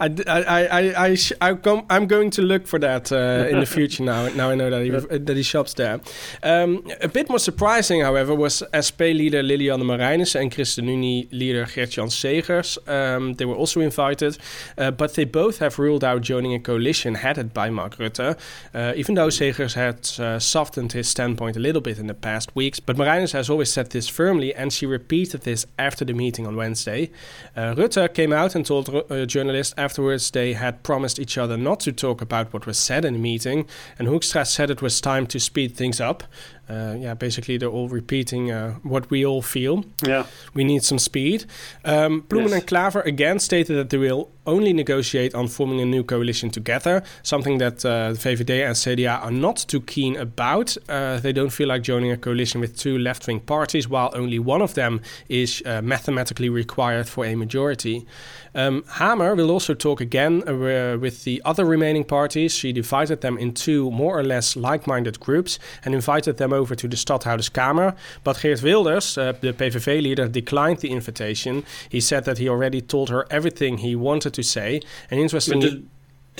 I, I, I, I, sh- I com- I'm going to look for that uh, in the future now. Now I know that he, that he shops there. Um, a bit more surprising, however, was SP leader Lilian Marijnissen and ChristenUnie leader Gert-Jan Segers. Um, they were also invited, uh, but they both have ruled out joining a coalition headed by Mark Rutte, uh, even though Segers had uh, softened his standpoint a little bit in the past weeks. But Marijnissen has always said this firmly, and she repeated this after the meeting on Wednesday. Uh, Rutte came out and told uh, journalists afterwards they had promised each other not to talk about what was said in the meeting, and Hoekstra said it was time to speed things up. Uh, yeah, basically they're all repeating uh, what we all feel. yeah. We need some speed. Um, Yes. and Klaver again stated that they will only negotiate on forming a new coalition together, something that uh, VVD and CDA are not too keen about. Uh, they don't feel like joining a coalition with two left wing parties, while only one of them is uh, mathematically required for a majority. Um, Hamer will also talk again uh, with the other remaining parties. She divided them in two more or less like minded groups and invited them over to the Stadhouderskamer. But Geert Wilders, uh, the PVV leader, declined the invitation. He said that he already told her everything he wanted to say. And interestingly,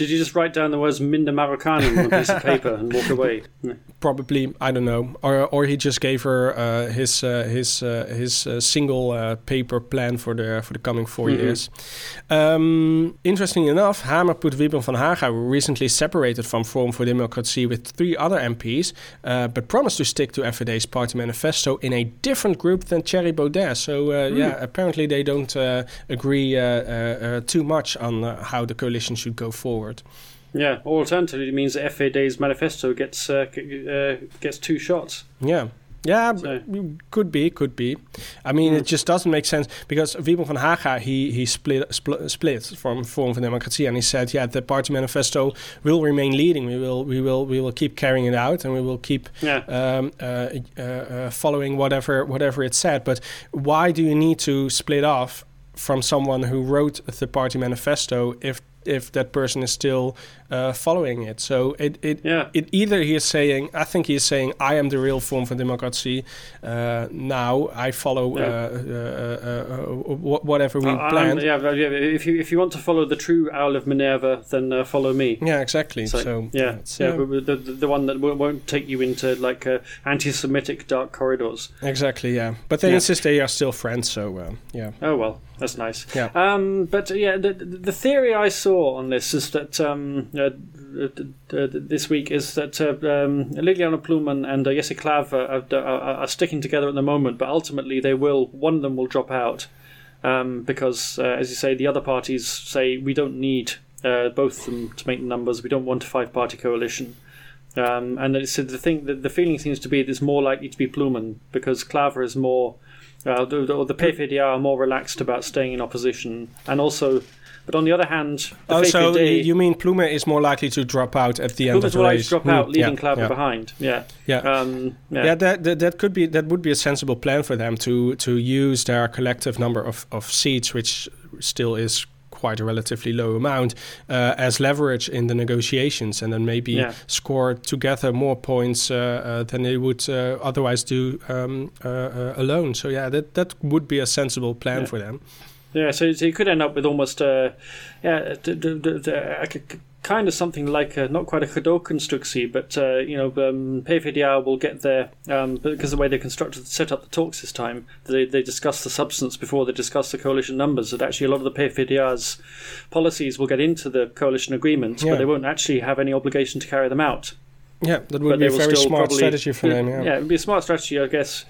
did, you just write down the words Minder Marokkanen on a piece of paper and walk away? probably I don't know, or or he just gave her uh, his uh, his uh, his uh, single uh, paper plan for the for the coming 4 Mhm. years. Um, interesting enough, Hamer put Wiebren van Haga recently separated from Forum for Democracy with three other MPs, uh, but promised to stick to FVD's party manifesto in a different group than Thierry Baudet. So uh, yeah, apparently they don't uh, agree too much on uh, how the coalition should go forward. Yeah, or alternatively, it means that FVD's manifesto gets uh, uh, gets two shots. Yeah. Yeah, So- could be, could be. I mean, it just doesn't make sense because Wiebren van Haga he he split spl- split from Forum for Democracy and he said, yeah, the party manifesto will remain leading. We will we will we will keep carrying it out and we will keep Yeah, um, uh, uh, uh, following whatever whatever it said. But why do you need to split off from someone who wrote the party manifesto if if that person is still uh, following it? So it it, yeah. it either he is saying, I think he is saying, I am the real Forum for Democracy. Uh, now I follow Yeah. uh, uh, uh, whatever we Uh, I'm- yeah, yeah, if you if you want to follow the true Owl of Minerva, then uh, follow me. Yeah, exactly. So, So, yeah, yeah, the, the one that won't- won't take you into like uh, anti-Semitic dark corridors. exactly. Yeah, but they Yeah. insist they are still friends. So uh, yeah, Oh well, that's nice. Yeah. Um, but uh, yeah, the, the the theory I saw on this is that um, uh, uh, uh, this week is that uh, um, Lilianne Ploumen and uh, Jesse are, are, are sticking together at the moment, but ultimately they will. One of them will drop out um, because, uh, as you say, the other parties say we don't need uh, both of them to make the numbers. We don't want a five-party coalition. Um, and it's, the thing, the, the feeling seems to be that it's more likely to be Ploumen because Klaver is more, uh, the, the, the are more relaxed about staying in opposition, and also, but on the other hand, the Oh, so you mean Plume is more likely to drop out at the end of the race? to drop Hmm, out, leaving yeah, yeah, behind. Yeah, Yeah. um, yeah, Yeah, that, that that could be that would be a sensible plan for them to to use their collective number of, of seats, which still is quite a relatively low amount, uh, as leverage in the negotiations, and then maybe Yeah. score together more points uh, uh, than they would uh, otherwise do um, uh, alone. So yeah, that that would be a sensible plan Yeah. for them. Yeah, so, so you could end up with almost uh, yeah, d- d- d- kind of something like a, not quite a gedoogconstructie, but uh, you know, um, PvdA will get there um, because the way they constructed set up the talks this time, they they discuss the substance before they discuss the coalition numbers. That actually a lot of the PvdA's policies will get into the coalition agreement, yeah. but they won't actually have any obligation to carry them out. Yeah, that would but be a very smart probably, strategy for them. Yeah. yeah, it would be a smart strategy, I guess.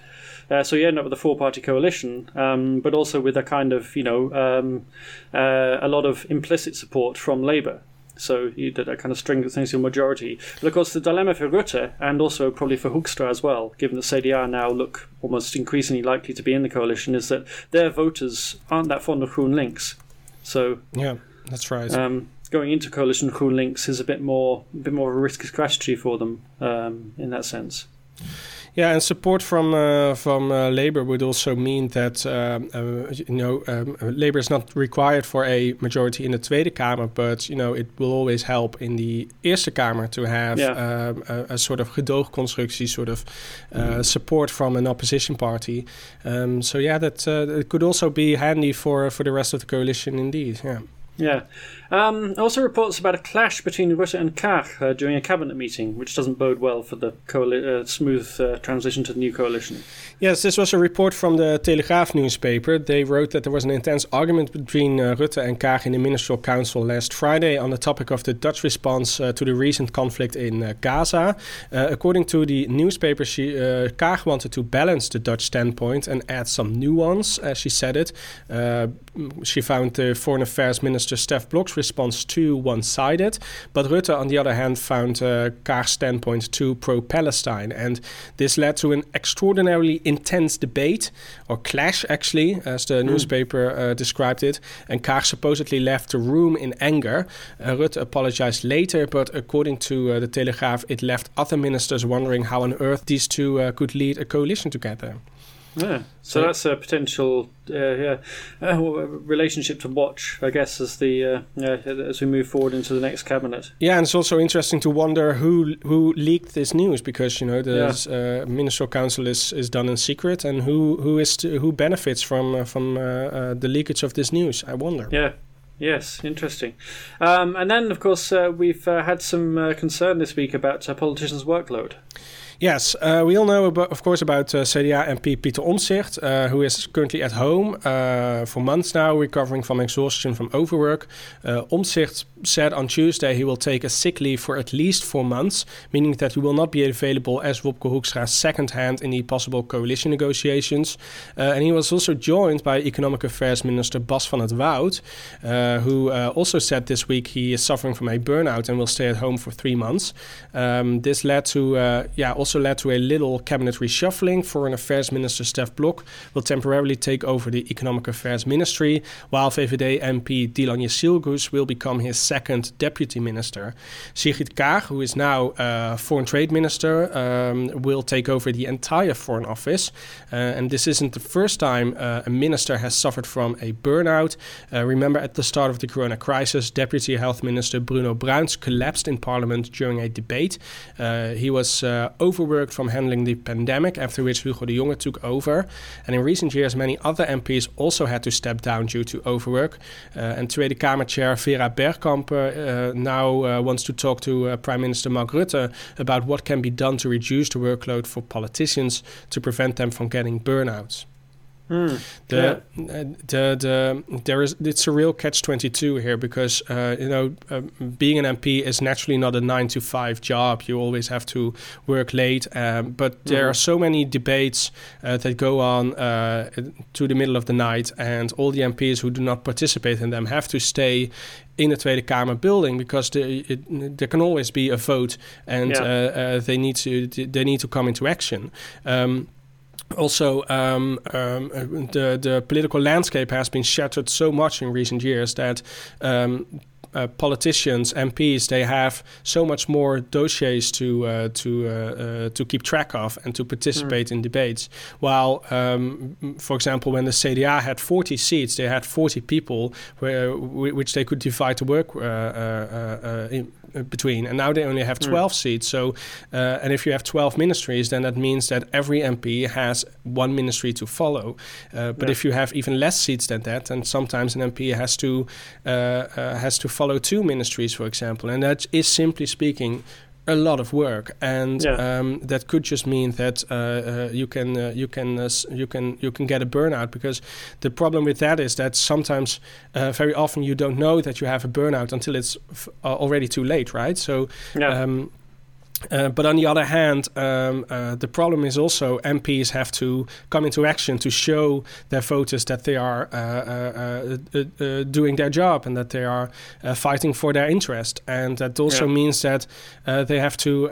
Uh, so you end up with a four-party coalition, um, but also with a kind of, you know, um, uh, a lot of implicit support from Labour. So you did that kind of string of things your majority. But of course, the dilemma for Rutte and also probably for Hoekstra as well, given that CDA now look almost increasingly likely to be in the coalition, is that their voters aren't that fond of GroenLinks. So yeah, that's right. Um, going into coalition GroenLinks is a bit more, a bit more of a risky strategy for them um, in that sense. Yeah, and support from uh, from uh, Labour would also mean that uh, uh you know um, Labour is not required for a majority in the Tweede Kamer, but you know it will always help in the Eerste Kamer to have yeah. um, a, a, sort of gedoogconstructie, sort of mm. support from an opposition party. Um, so yeah, that it could also be handy for for the rest of the coalition, indeed. Yeah. Yeah. Um, also reports about a clash between Rutte and Kaag uh, during a cabinet meeting, which doesn't bode well for the coali- uh, smooth uh, transition to the new coalition. Yes, this was a report from the Telegraaf newspaper. They wrote that there was an intense argument between uh, Rutte and Kaag in the Ministerial Council last Friday on the topic of the Dutch response uh, to the recent conflict in uh, Gaza. according to the newspaper, she, Kaag wanted to balance the Dutch standpoint and add some nuance, as she said it. she found the Foreign Affairs Minister Stef Blok's response too one sided. But Rutte, on the other hand, found uh, Kaag's standpoint too pro Palestine. And this led to an extraordinarily intense debate, or clash actually, as the mm. newspaper uh, described it. And Kaag supposedly left the room in anger. Uh, Rutte apologized later, but according to uh, the Telegraaf, it left other ministers wondering how on earth these two uh, could lead a coalition together. Yeah, so, so that's a potential, uh, yeah, uh, relationship to watch, I guess, as the uh, yeah, as we move forward into the next cabinet. Yeah, and it's also interesting to wonder who who leaked this news because you know the yeah. Uh, ministerial council is, is done in secret, and who who is to, who benefits from uh, from uh, the leakage of this news? I wonder. Yeah. Yes, interesting. Um, and then, of course, we've had some concern this week about politicians' workload. Yes, uh, we all know, about, of course, about uh, CDA MP Peter Omtzigt, uh, who is currently at home uh, for months now, recovering from exhaustion from overwork. Uh, Omtzigt said on Tuesday he will take a sick leave for at least four months, meaning that he will not be available as Wopke Hoekstra's second hand in the possible coalition negotiations. Uh, and he was also joined by Economic Affairs Minister Bas van 't Wout, uh, who also said this week he is suffering from a burnout and will stay at home for three months. Um, this led to, yeah, also led to a little cabinet reshuffling. Foreign Affairs Minister Stef Blok will temporarily take over the Economic Affairs Ministry, while VVD MP Dilan Yeşilgöz will become his second deputy minister. Sigrid Kaag, who is now uh, foreign trade minister, um, will take over the entire foreign office. Uh, and this isn't the first time uh, a minister has suffered from a burnout. Uh, remember, at the start of the corona crisis, Deputy Health Minister Bruno Bruins collapsed in Parliament during a debate. Uh, he was uh, overworked from handling the pandemic, after which Hugo de Jonge took over. And in recent years, many other MPs also had to step down due to overwork. and Tweede Kamer Chair Vera Bergkamp uh, now uh, wants to talk to uh, Prime Minister Mark Rutte about what can be done to reduce the workload for politicians to prevent them from getting burnouts. Mm, the, yeah. uh, the the there is it's a real catch twenty two here because uh, you know uh, being an MP is naturally not a nine to five job. You always have to work late, um, but there are so many debates uh, that go on uh, to the middle of the night, and all the MPs who do not participate in them have to stay in the Tweede Kamer building because the, it, there can always be a vote, and yeah. Uh, they need to they need to come into action. Um, also, um, um, the the political landscape has been shattered so much in recent years that um, uh, politicians, MPs, they have so much more dossiers to uh, to uh, uh, to keep track of and to participate mm. in debates. While, um, for example, when the CDA had 40 seats, they had 40 people where, which they could divide the work in, between, and now they only have hmm. 12 mm. seats. So, uh, and if you have 12 ministries, then that means that every MP has one ministry to follow. Uh, but yeah. if you have even less seats than that, and sometimes an MP has to uh, uh, has to follow two ministries, for example, and that is simply speaking a lot of work, and yeah. um, that could just mean that uh, uh, you can uh, you can uh, you can you can get a burnout because the problem with that is that sometimes uh, very often you don't know that you have a burnout until it's uh, already too late, right? So. Yeah. Um, uh, but on the other hand, um, uh, the problem is also MPs have to come into action to show their voters that they are uh, uh, uh, uh doing their job and that they are fighting for their interest. And that also yeah. means that they have to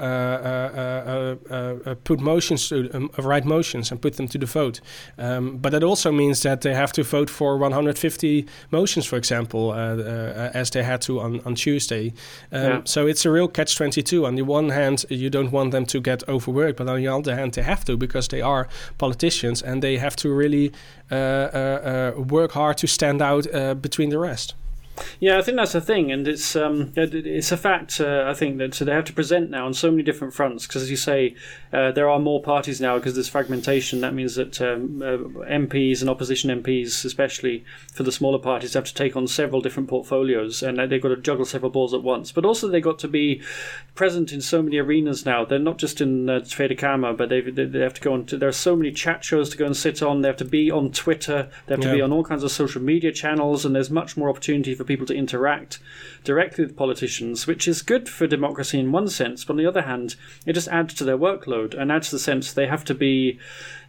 put motions, to, um, write motions and put them to the vote. Um, but that also means that they have to vote for 150 motions, for example, as they had to on, on Tuesday. Um, yeah. So it's a real catch 22. On the one hand, you don't want them to get overworked, but on the other hand, they have to because they are politicians and they have to really uh, uh, uh work hard to stand out uh, between the rest. Yeah, I think that's the thing, and it's um, it's a fact. Uh, I think that so they have to present now on so many different fronts because, as you say, uh, there are more parties now because there's fragmentation. That means that um, uh, MPs and opposition MPs, especially for the smaller parties, have to take on several different portfolios, and they've got to juggle several balls at once. But also, they've got to be present in so many arenas now. They're not just in uh, Tweede Kamer, but they they have to go on. To, there are so many chat shows to go and sit on. They have to be on Twitter. They have to yeah. be on all kinds of social media channels, and there's much more opportunity for people to interact directly with politicians, which is good for democracy in one sense, but on the other hand, it just adds to their workload and adds to the sense they have to be,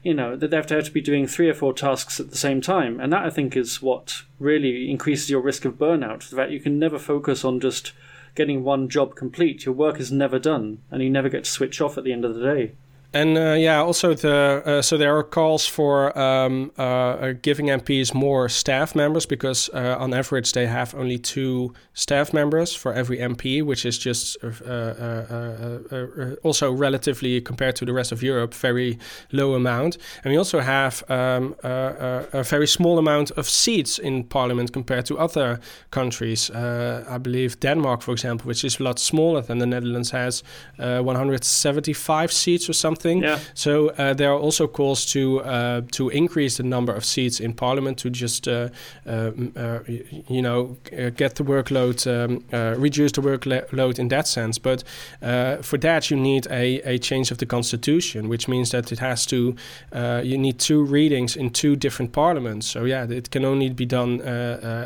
you know, that they have to, have to be doing three or four tasks at the same time. And that, I think, is what really increases your risk of burnout. The fact you can never focus on just getting one job complete. Your work is never done, and you never get to switch off at the end of the day. And uh, yeah, also the uh, so there are calls for um, uh, uh giving MPs more staff members because uh, on average they have only two staff members for every MP, which is just uh, also relatively compared to the rest of Europe very low amount. And we also have um, a very small amount of seats in Parliament compared to other countries. I believe Denmark, for example, which is a lot smaller than the Netherlands, has 175 seats or something something. Yeah. So uh, there are also calls to uh, to increase the number of seats in Parliament to just uh, uh you know get the workload um, uh, reduce the workload in that sense. But uh, for that you need a, a change of the constitution, which means that it has to you need two readings in two different parliaments. So yeah, it can only be done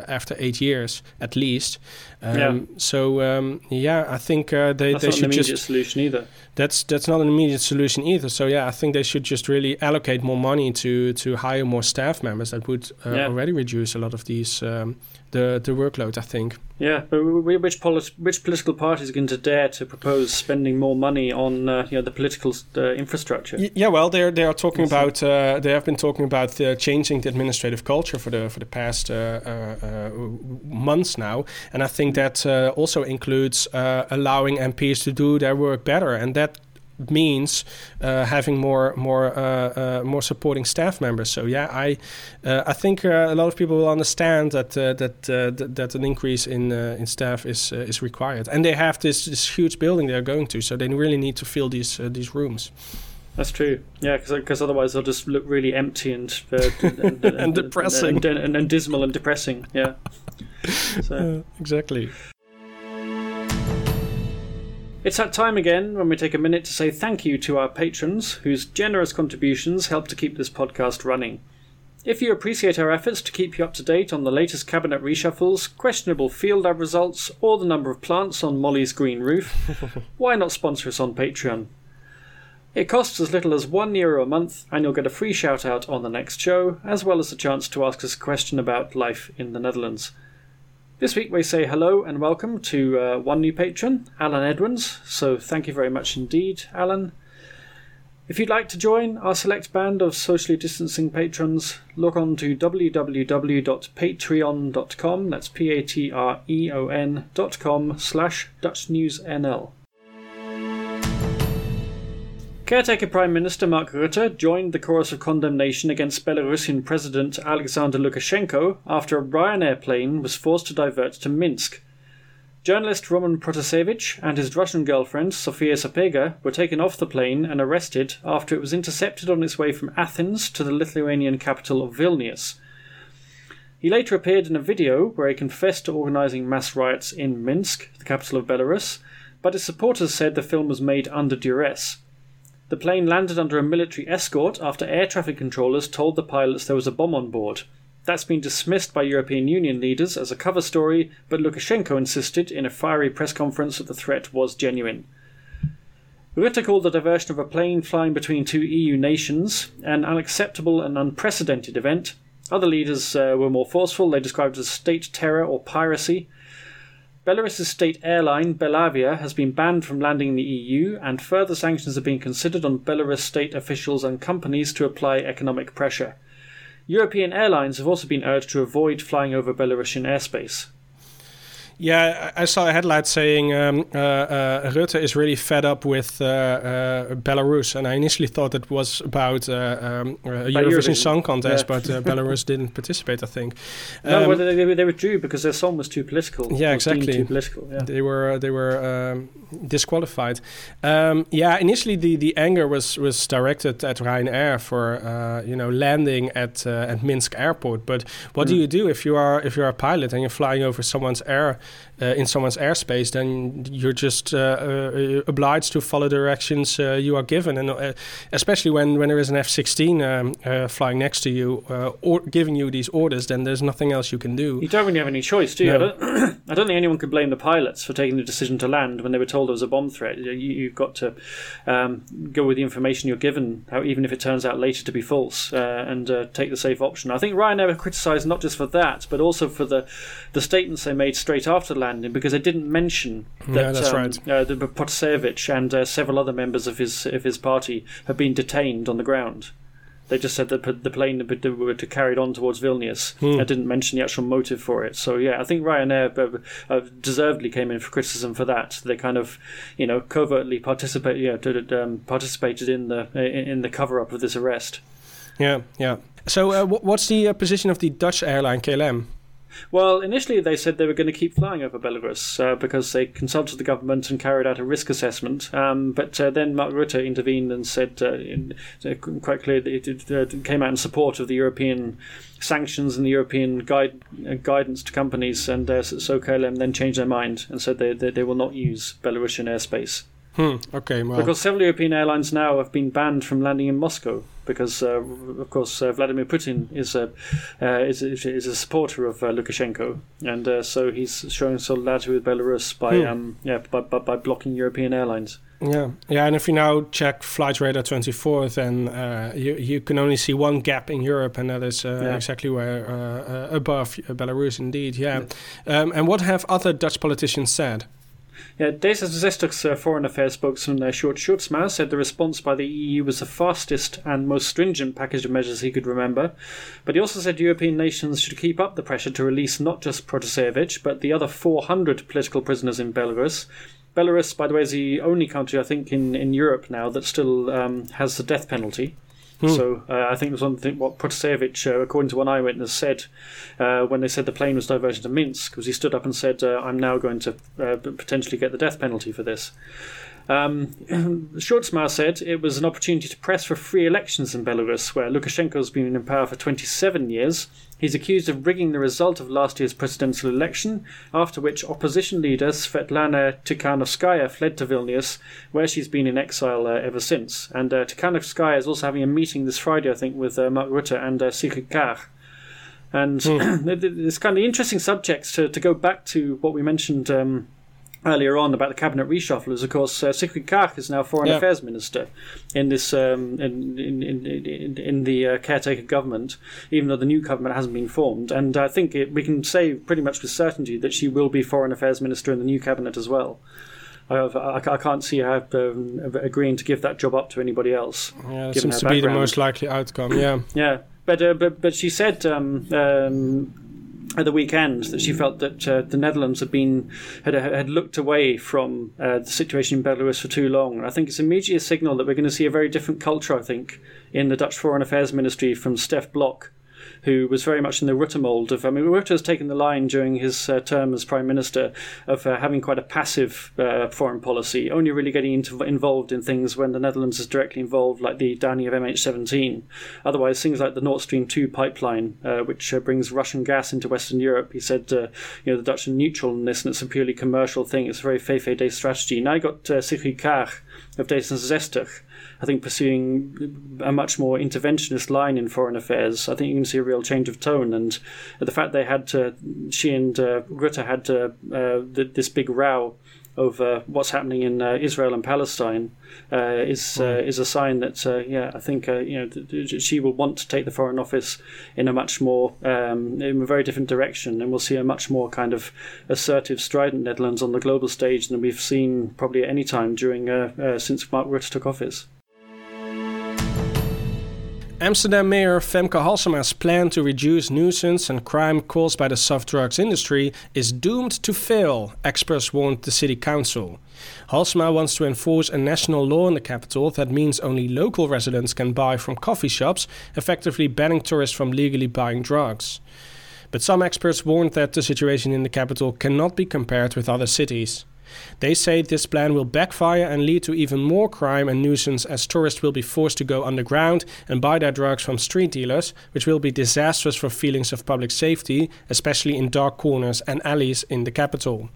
after eight years at least. Um, yeah. So um, yeah, I think uh, they that's they should just solution either. That's that's not an immediate solution either. So yeah, I think they should just really allocate more money to to hire more staff members. That would uh, yeah. already reduce a lot of these um, the the workload. I think. Yeah, but which polit- which political parties are going to dare to propose spending more money on uh, you know the political uh, infrastructure? yeah, well, they they are talking about uh, they have been talking about uh, changing the administrative culture for the for the past uh, uh, months now, and I think that also includes allowing MPs to do their work better, and that means uh, having more more uh, uh, more supporting staff members. So yeah, I uh, I think uh, a lot of people will understand that uh, that, that, that an increase in in staff is is required, and they have this this huge building they're going to, so they really need to fill these these rooms. That's true. Yeah, because otherwise they'll just look really empty and and, and, and, depressing and, and, dismal and depressing. Yeah. So. exactly. It's that time again when we take a minute to say thank you to our patrons, whose generous contributions help to keep this podcast running. If you appreciate our efforts to keep you up to date on the latest cabinet reshuffles, questionable field lab results, or the number of plants on Molly's green roof, why not sponsor us on Patreon? It costs as little as one euro a month, and you'll get a free shout out on the next show, as well as a chance to ask us a question about life in the Netherlands. This week we say hello and welcome to uh, one new patron, Alan Edwards. So thank you very much indeed, Alan. If you'd like to join our select band of socially distancing patrons, log on to www.patreon.com, that's P-A-T-R-E-O-N dot com slash DutchNewsNL. Caretaker Prime Minister Mark Rutte joined the chorus of condemnation against Belarusian President Alexander Lukashenko after a Ryanair plane was forced to divert to Minsk. Journalist Roman Protasevich and his Russian girlfriend Sofia Sapega were taken off the plane and arrested after it was intercepted on its way from Athens to the Lithuanian capital of Vilnius. He later appeared in a video where he confessed to organising mass riots in Minsk, the capital of Belarus, but his supporters said the film was made under duress. The plane landed under a military escort after air traffic controllers told the pilots there was a bomb on board. That's been dismissed by European Union leaders as a cover story, but Lukashenko insisted in a fiery press conference that the threat was genuine. Rutte called the diversion of a plane flying between two EU nations an unacceptable and unprecedented event. Other leaders uh, were more forceful. They described it as state terror or piracy. Belarus's state airline, Belavia, has been banned from landing in the EU, and further sanctions are being considered on Belarus state officials and companies to apply economic pressure. European airlines have also been urged to avoid flying over Belarusian airspace. Yeah, I saw a headline saying um, uh, uh, Rutte is really fed up with uh, uh Belarus, and I initially thought it was about uh, um, a Eurovision, Eurovision, Song Contest, yeah. but uh, Belarus didn't participate. I think. Um, no, well, they, they withdrew because their song was too political. Yeah, exactly. Too political. Yeah. They were they were um, disqualified. Um, yeah, initially the, the anger was was directed at Ryanair for you know landing at at Minsk airport. But what mm. do you do if you are if you are a pilot and you're flying over someone's air? Uh, in someone's airspace, then you're just uh, uh, obliged to follow the directions uh, you are given, and uh, especially when, when there is an F-16 um, uh, flying next to you or giving you these orders, then there's nothing else you can do. You don't really have any choice, do you? No. I, don't, I, don't, think anyone could blame the pilots for taking the decision to land when they were told there was a bomb threat. You, have got to um, go with the information you're given, even if it turns out later to be false, and take the safe option. I think Ryanair criticised not just for that, but also for the the statements they made straight after the landing because they didn't mention that yeah, that's um, right. uh, the and uh, several other members of his of his party have been detained on the ground. They just said that the plane were to carried on towards Vilnius. Hmm. I didn't mention the actual motive for it. So yeah, I think Ryanair uh, uh deservedly came in for criticism for that. They kind of, you know, covertly participate, yeah, um, participated in the in the cover up of this arrest. Yeah, yeah. So, uh, what's the uh, position of the Dutch airline KLM? Well, initially they said they were going to keep flying over Belarus uh, because they consulted the government and carried out a risk assessment. Um, but uh, then Mark Rutte intervened and said uh, in, uh, quite clearly it, it, uh, came out in support of the European sanctions and the European guide, uh, guidance to companies. And so KLM then changed their mind and said they, they, they will not use Belarusian airspace. Hmm, okay, well. Because several European airlines now have been banned from landing in Moscow because, uh, of course, uh, Vladimir Putin is a uh, is, is a supporter of uh, Lukashenko, and uh, so he's showing solidarity with Belarus by hmm. um, yeah by, by, by blocking European airlines. Yeah, yeah, and if you now check Flight Radar 24, then uh, you you can only see one gap in Europe, and that is uh, yeah. exactly where uh, above Belarus, indeed. Yeah, yeah. Um, and what have other Dutch politicians said? Yeah, D66's uh, Foreign Affairs spokesman uh, Sjoerd Sjoerdsma said the response by the EU was the fastest and most stringent package of measures he could remember. But he also said European nations should keep up the pressure to release not just Protasevich, but the other 400 political prisoners in Belarus. Belarus, by the way, is the only country, I think, in, in Europe now that still um, has the death penalty. Hmm. So uh, I think was one thing what Protasevich, uh, according to one eyewitness, said uh, when they said the plane was diverted to Minsk, because he stood up and said, uh, "I'm now going to uh, potentially get the death penalty for this." Um, Sjoerdsma said it was an opportunity to press for free elections in Belarus, where Lukashenko has been in power for 27 years. He's accused of rigging the result of last year's presidential election, after which opposition leader Svetlana Tikhanovskaya fled to Vilnius, where she's been in exile uh, ever since. And uh, Tikhanovskaya is also having a meeting this Friday, I think, with uh, Mark Rutte and uh, Sigrid Kaag. And mm. it's kind of interesting subjects to, to go back to what we mentioned um, earlier on about the cabinet reshuffle is, of course, uh, Sigrid Kaag is now foreign yeah. affairs minister in this um, in, in, in, in the uh, caretaker government, even though the new government hasn't been formed. And I think it, we can say pretty much with certainty that she will be foreign affairs minister in the new cabinet as well. I, I, I can't see her um, agreeing to give that job up to anybody else. Yeah, that seems to be the most likely outcome. Yeah, yeah, but uh, but but she said um, um, at the weekend that she felt that uh, the Netherlands had been had had looked away from uh, the situation in Belarus for too long. I think it's immediately a signal that we're going to see a very different culture. I think in the Dutch Foreign Affairs Ministry from Stef Blok who was very much in the Rutte mold of. I mean, Rutte has taken the line during his uh, term as prime minister of uh, having quite a passive uh, foreign policy, only really getting into, involved in things when the Netherlands is directly involved, like the downing of MH17. Otherwise, things like the Nord Stream 2 pipeline, uh, which uh, brings Russian gas into Western Europe, he said, you know, the Dutch are neutral in this, and it's a purely commercial thing. It's a very VVD strategy. Now I got uh, Sigrid Kaag of D66 I think pursuing a much more interventionist line in foreign affairs, I think you can see a real change of tone. And the fact they had to, she and uh, Rutte had to, uh, this big row over what's happening in uh, Israel and Palestine uh, is uh, is a sign that uh, yeah I think uh, you know th- th- she will want to take the Foreign Office in a much more um, in a very different direction, and we'll see a much more kind of assertive, strident Netherlands on the global stage than we've seen probably at any time during uh, since Mark Rutte took office. Amsterdam Mayor Femke Halsema's plan to reduce nuisance and crime caused by the soft drugs industry is doomed to fail, experts warned the city council. Halsema wants to enforce a national law in the capital that means only local residents can buy from coffee shops, effectively banning tourists from legally buying drugs. But some experts warned that the situation in the capital cannot be compared with other cities. They say this plan will backfire and lead to even more crime and nuisance as tourists will be forced to go underground and buy their drugs from street dealers, which will be disastrous for feelings of public safety, especially in dark corners and alleys in the capital.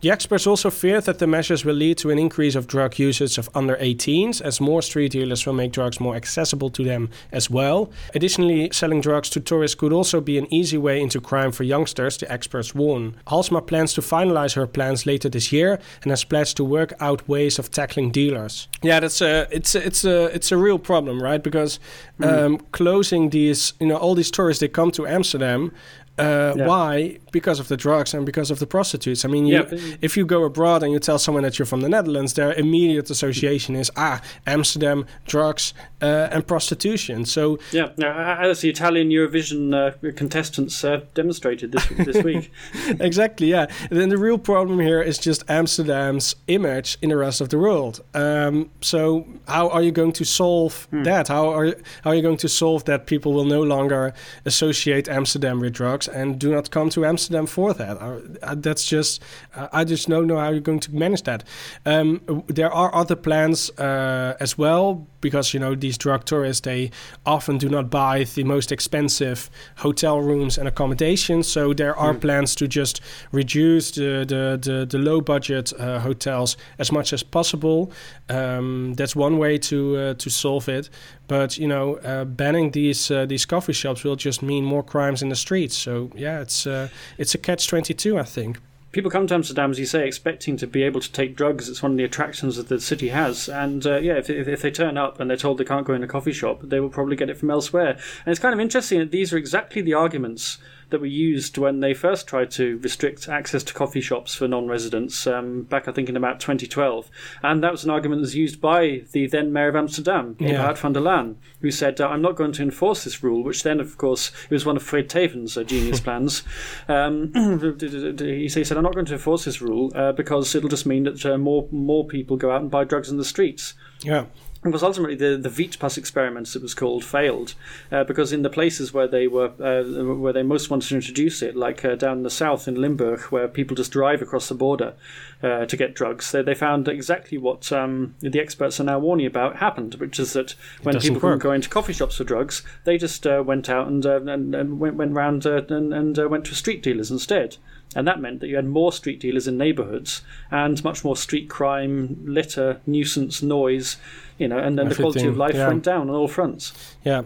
The experts also fear that the measures will lead to an increase of drug usage of under 18s, as more street dealers will make drugs more accessible to them as well. Additionally, selling drugs to tourists could also be an easy way into crime for youngsters, the experts warn. Halsema plans to finalize her plans later this year and has pledged to work out ways of tackling dealers. Yeah, that's a it's a, it's a it's a real problem, right? Because mm. um, closing these, you know, all these tourists they come to Amsterdam uh, yeah. Why? Because of the drugs and because of the prostitutes. I mean, you, yeah, if you go abroad and you tell someone that you're from the Netherlands, their immediate association is ah, Amsterdam, drugs, uh, and prostitution. So yeah, now, as the Italian Eurovision uh, contestants uh, demonstrated this this week. exactly. Yeah. And then the real problem here is just Amsterdam's image in the rest of the world. Um, so how are you going to solve hmm. that? How are how are you going to solve that people will no longer associate Amsterdam with drugs? And do not come to Amsterdam for that. Uh, that's just, uh, I just don't know how you're going to manage that. Um, there are other plans uh, as well because you know these drug tourists they often do not buy the most expensive hotel rooms and accommodations. So there are mm. plans to just reduce the the, the, the low budget uh, hotels as much as possible. Um, that's one way to uh, to solve it. But you know, uh, banning these uh, these coffee shops will just mean more crimes in the streets. So yeah, it's uh, it's a catch twenty two, I think people come to Amsterdam, as you say, expecting to be able to take drugs. It's one of the attractions that the city has. And uh, yeah, if, if, if, they turn up and they're told they can't go in a coffee shop, they will probably get it from elsewhere. And it's kind of interesting that these are exactly the arguments that were used when they first tried to restrict access to coffee shops for non-residents um, back, I think, in about 2012. And that was an argument that was used by the then mayor of Amsterdam, yeah. van der Laan, who said, uh, "I'm not going to enforce this rule." Which then, of course, it was one of Fred Teeven's uh, genius plans. Um, he said, "I'm not going to enforce this rule uh, because it'll just mean that uh, more more people go out and buy drugs in the streets." Yeah because ultimately the the Wietpas experiments it was called failed uh, because in the places where they were uh, where they most wanted to introduce it like uh, down the south in Limburg where people just drive across the border uh, to get drugs they, they found exactly what um, the experts are now warning about happened which is that when people couldn't go into coffee shops for drugs they just uh, went out and, uh, and, and, went, went round and, and went to street dealers instead and that meant that you had more street dealers in neighbourhoods and much more street crime, litter, nuisance, noise, you know, and then Everything, the quality of life yeah. went down on all fronts. Yeah.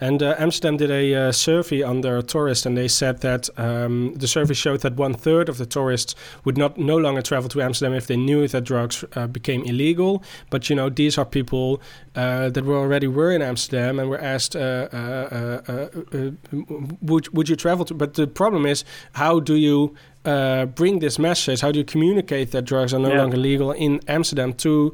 And uh, Amsterdam did a uh, survey their tourists, and they said that um, the survey showed that one third of the tourists would not no longer travel to Amsterdam if they knew that drugs uh, became illegal. But you know, these are people uh, that were already were in Amsterdam and were asked, uh, uh, "Would would you travel to?" But the problem is, how do you uh, bring this message? How do you communicate that drugs are no Yeah. longer legal in Amsterdam to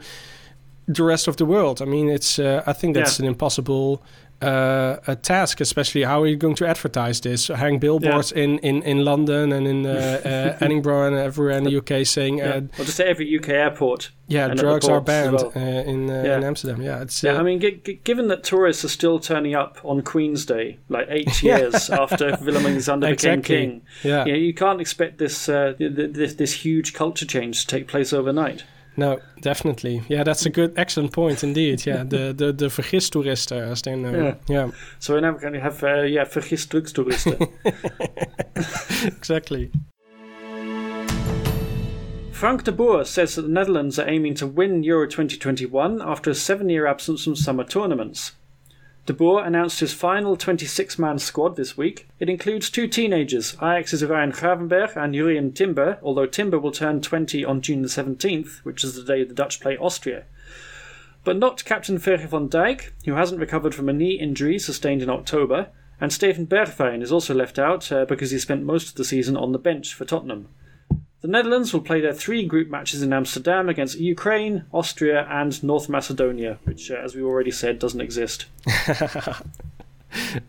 the rest of the world? I mean, it's. Uh, I think that's Yeah. an impossible. Uh, a task, especially how are you going to advertise this? Hang billboards in, in, in London and in uh, uh, Edinburgh and everywhere in the UK saying, Yeah. uh, Or just at every UK airport. yeah, And at the drugs are banned well. uh, in uh, Yeah. in Amsterdam. Yeah, it's Yeah, uh, I mean, g- g- given that tourists are still turning up on Queen's Day, like eight years after Willem-Alexander became king, yeah. you, know, you can't expect this, uh, th- th- this this huge culture change to take place overnight. No, definitely. Yeah, that's a good, excellent point indeed. Yeah, the the the vergistoeristen, as they know. Yeah. yeah So we're now going to have, uh, yeah, vergist drugstoeristen. exactly. Frank de Boer says that the Netherlands are aiming to win Euro 2021 after a seven-year absence from summer tournaments. De Boer announced his final 26-man squad this week. It includes two teenagers, Ajax's Ryan Gravenberch and Jurien Timber, although Timber will turn 20 on June the 17th, which is the day the Dutch play Austria. But not captain Ferry van Dijk, who hasn't recovered from a knee injury sustained in October, and Steven Bergwijn is also left out uh, because he spent most of the season on the bench for Tottenham. The Netherlands will play their three group matches in Amsterdam against Ukraine, Austria, and North Macedonia, which, uh, as we already said, doesn't exist.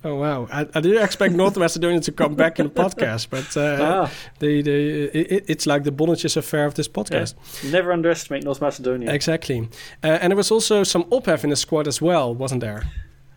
Oh wow! I, I didn't expect North Macedonia to come back in the podcast, but uh, Ah, they, they, it, it's like the Bonnetjes affair of this yeah. podcast. Never underestimate North Macedonia. Exactly. Uh, and there was also some ophef in the squad as well, wasn't there?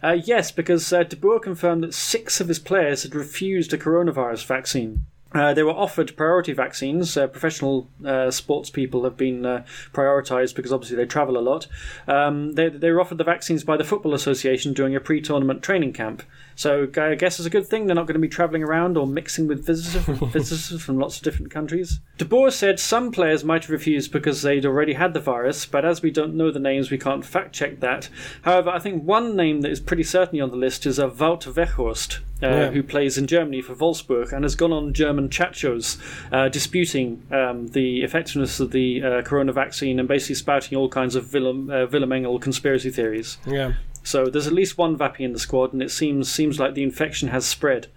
Uh, yes, because uh, De Boer confirmed that six of his players had refused a coronavirus vaccine. Uh, they were offered priority vaccines. Uh, professional uh, sports people have been uh, prioritised because obviously they travel a lot. Um, they, they were offered the vaccines by the Football Association during a pre tournament training camp. So I guess it's a good thing they're not going to be travelling around or mixing with visitors, visitors from lots of different countries. De Boer said some players might have refused because they'd already had the virus, but as we don't know the names, we can't fact check that. However, I think one name that is pretty certainly on the list is a Wout Weghorst, uh, Yeah. who plays in Germany for Wolfsburg and has gone on German chat shows uh, disputing um, the effectiveness of the uh, corona vaccine and basically spouting all kinds of Willem, uh, Willem Engel conspiracy theories. Yeah. So there's at least one wappie in the squad, and it seems seems like the infection has spread.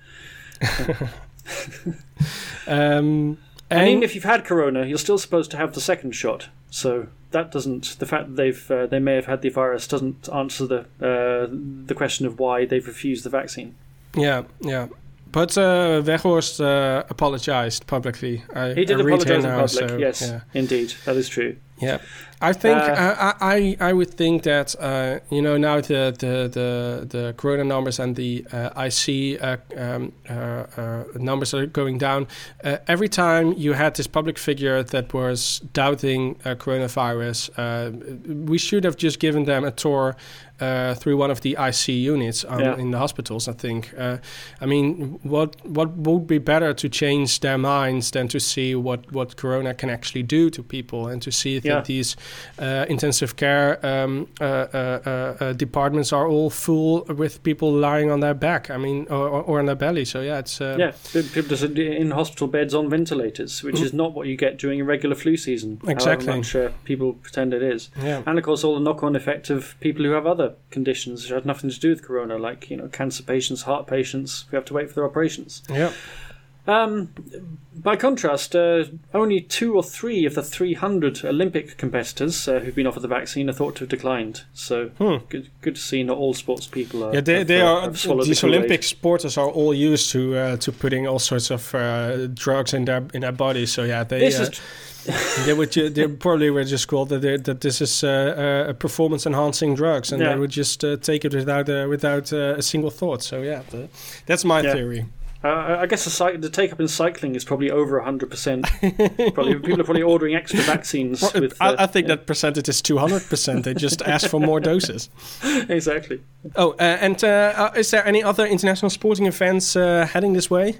Um, And even if you've had corona, you're still supposed to have the second shot. So that doesn't the fact that they've uh, they may have had the virus doesn't answer the uh, the question of why they've refused the vaccine. yeah, yeah. But uh, Weghorst uh, apologized publicly. I, He did I apologise in now, so, yes, Yeah. indeed, that is true. Yeah, I think Uh, I, I I would think that uh, you know now the the the, the corona numbers and the uh, IC uh, um, uh, uh, numbers are going down. Uh, every time you had this public figure that was doubting uh, coronavirus, uh, we should have just given them a tour. Uh, through one of the IC units um, Yeah. in the hospitals, I think. Uh, I mean, what what would be better to change their minds than to see what what Corona can actually do to people, and to see that Yeah. these uh, intensive care um, uh, uh, departments are all full with people lying on their back. I mean, or, or- on their belly. So yeah, it's uh, Yeah, people just in hospital beds on ventilators, which is not what you get during a regular flu season. Exactly. much people pretend it is. yeah. And of course, all the knock-on effect of people who have other conditions which had nothing to do with corona, like you know, cancer patients, heart patients, We have to wait for their operations. yeah. Um, by contrast, uh, only two or three of the 300 Olympic competitors uh, who've been offered the vaccine are thought to have declined. So Hmm. good, good to see not all sports people are. Yeah, they, have, they uh, are. These the Olympic sporters are all used to uh, to putting all sorts of uh, drugs in their in their bodies. So yeah, they This uh, is they would they probably were just called that, that this is uh, uh, performance enhancing drugs, and Yeah. they would just uh, take it without uh, without uh, a single thought. So yeah, that's my Yeah. theory. Uh, I guess the, cy- the take up in cycling is probably over 100%. probably People are probably ordering extra vaccines. Well, with, I, uh, I think that percentage is two hundred percent. They just ask for more doses. exactly. Oh, uh, and uh, uh, is there any other international sporting events uh, heading this way?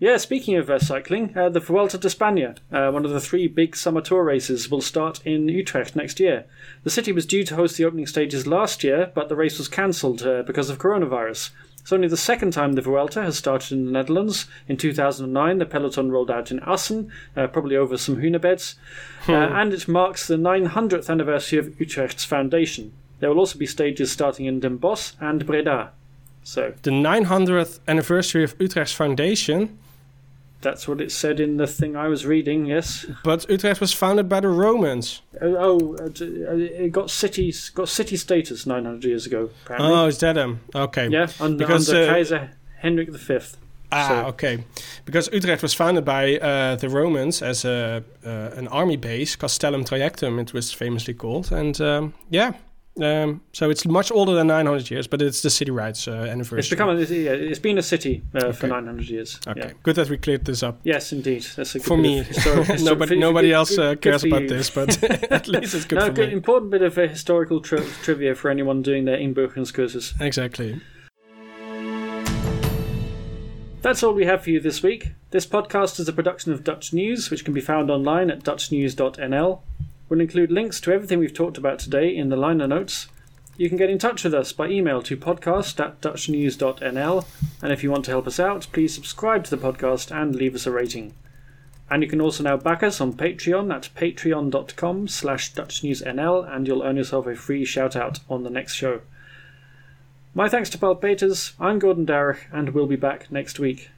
Yeah, speaking of uh, cycling, uh, the Vuelta de España, uh, one of the three big summer tour races, will start in Utrecht next year. The city was due to host the opening stages last year, but the race was cancelled uh, because of coronavirus. It's only the second time the Vuelta has started in the Netherlands. In 2009, the peloton rolled out in Assen, uh, probably over some hunebeds, uh, and it marks the 900th anniversary of Utrecht's foundation. There will also be stages starting in Den Bosch and Breda. So, The 900th anniversary of Utrecht's foundation. That's what it said in the thing I was reading. Yes. But Utrecht was founded by the Romans. Oh, oh uh, it got cities got city status 900 years ago. Apparently. Oh, is that him? Okay. yeah, under, because, under uh, Kaiser Henrik V. Ah, So- okay. Because Utrecht was founded by uh, the Romans as a uh, an army base, Castellum Trajectum, it was famously called, and um, yeah. Um, so it's much older than 900 years, but it's the city rights uh, anniversary. It's become a, yeah, it's been a city uh, for 900 years. okay. Yeah. Good that we cleared this up. Yes, indeed. That's a good For me, of histori- histori- nobody for- nobody good- else uh, cares about you. this, but at least it's good no, for good, me. important bit of uh, historical tri- trivia for anyone doing their Inbuchungskurses. Exactly. That's all we have for you this week. This podcast is a production of Dutch News, which can be found online at dutchnews.nl. We'll include links to everything we've talked about today in the liner notes. You can get in touch with us by email to podcast at dutchnews.nl, and if you want to help us out, please subscribe to the podcast and leave us a rating. And you can also now back us on Patreon at patreon.com slash dutchnewsnl, and you'll earn yourself a free shout out on the next show. My thanks to Paul Peters, I'm Gordon Darroch, and we'll be back next week.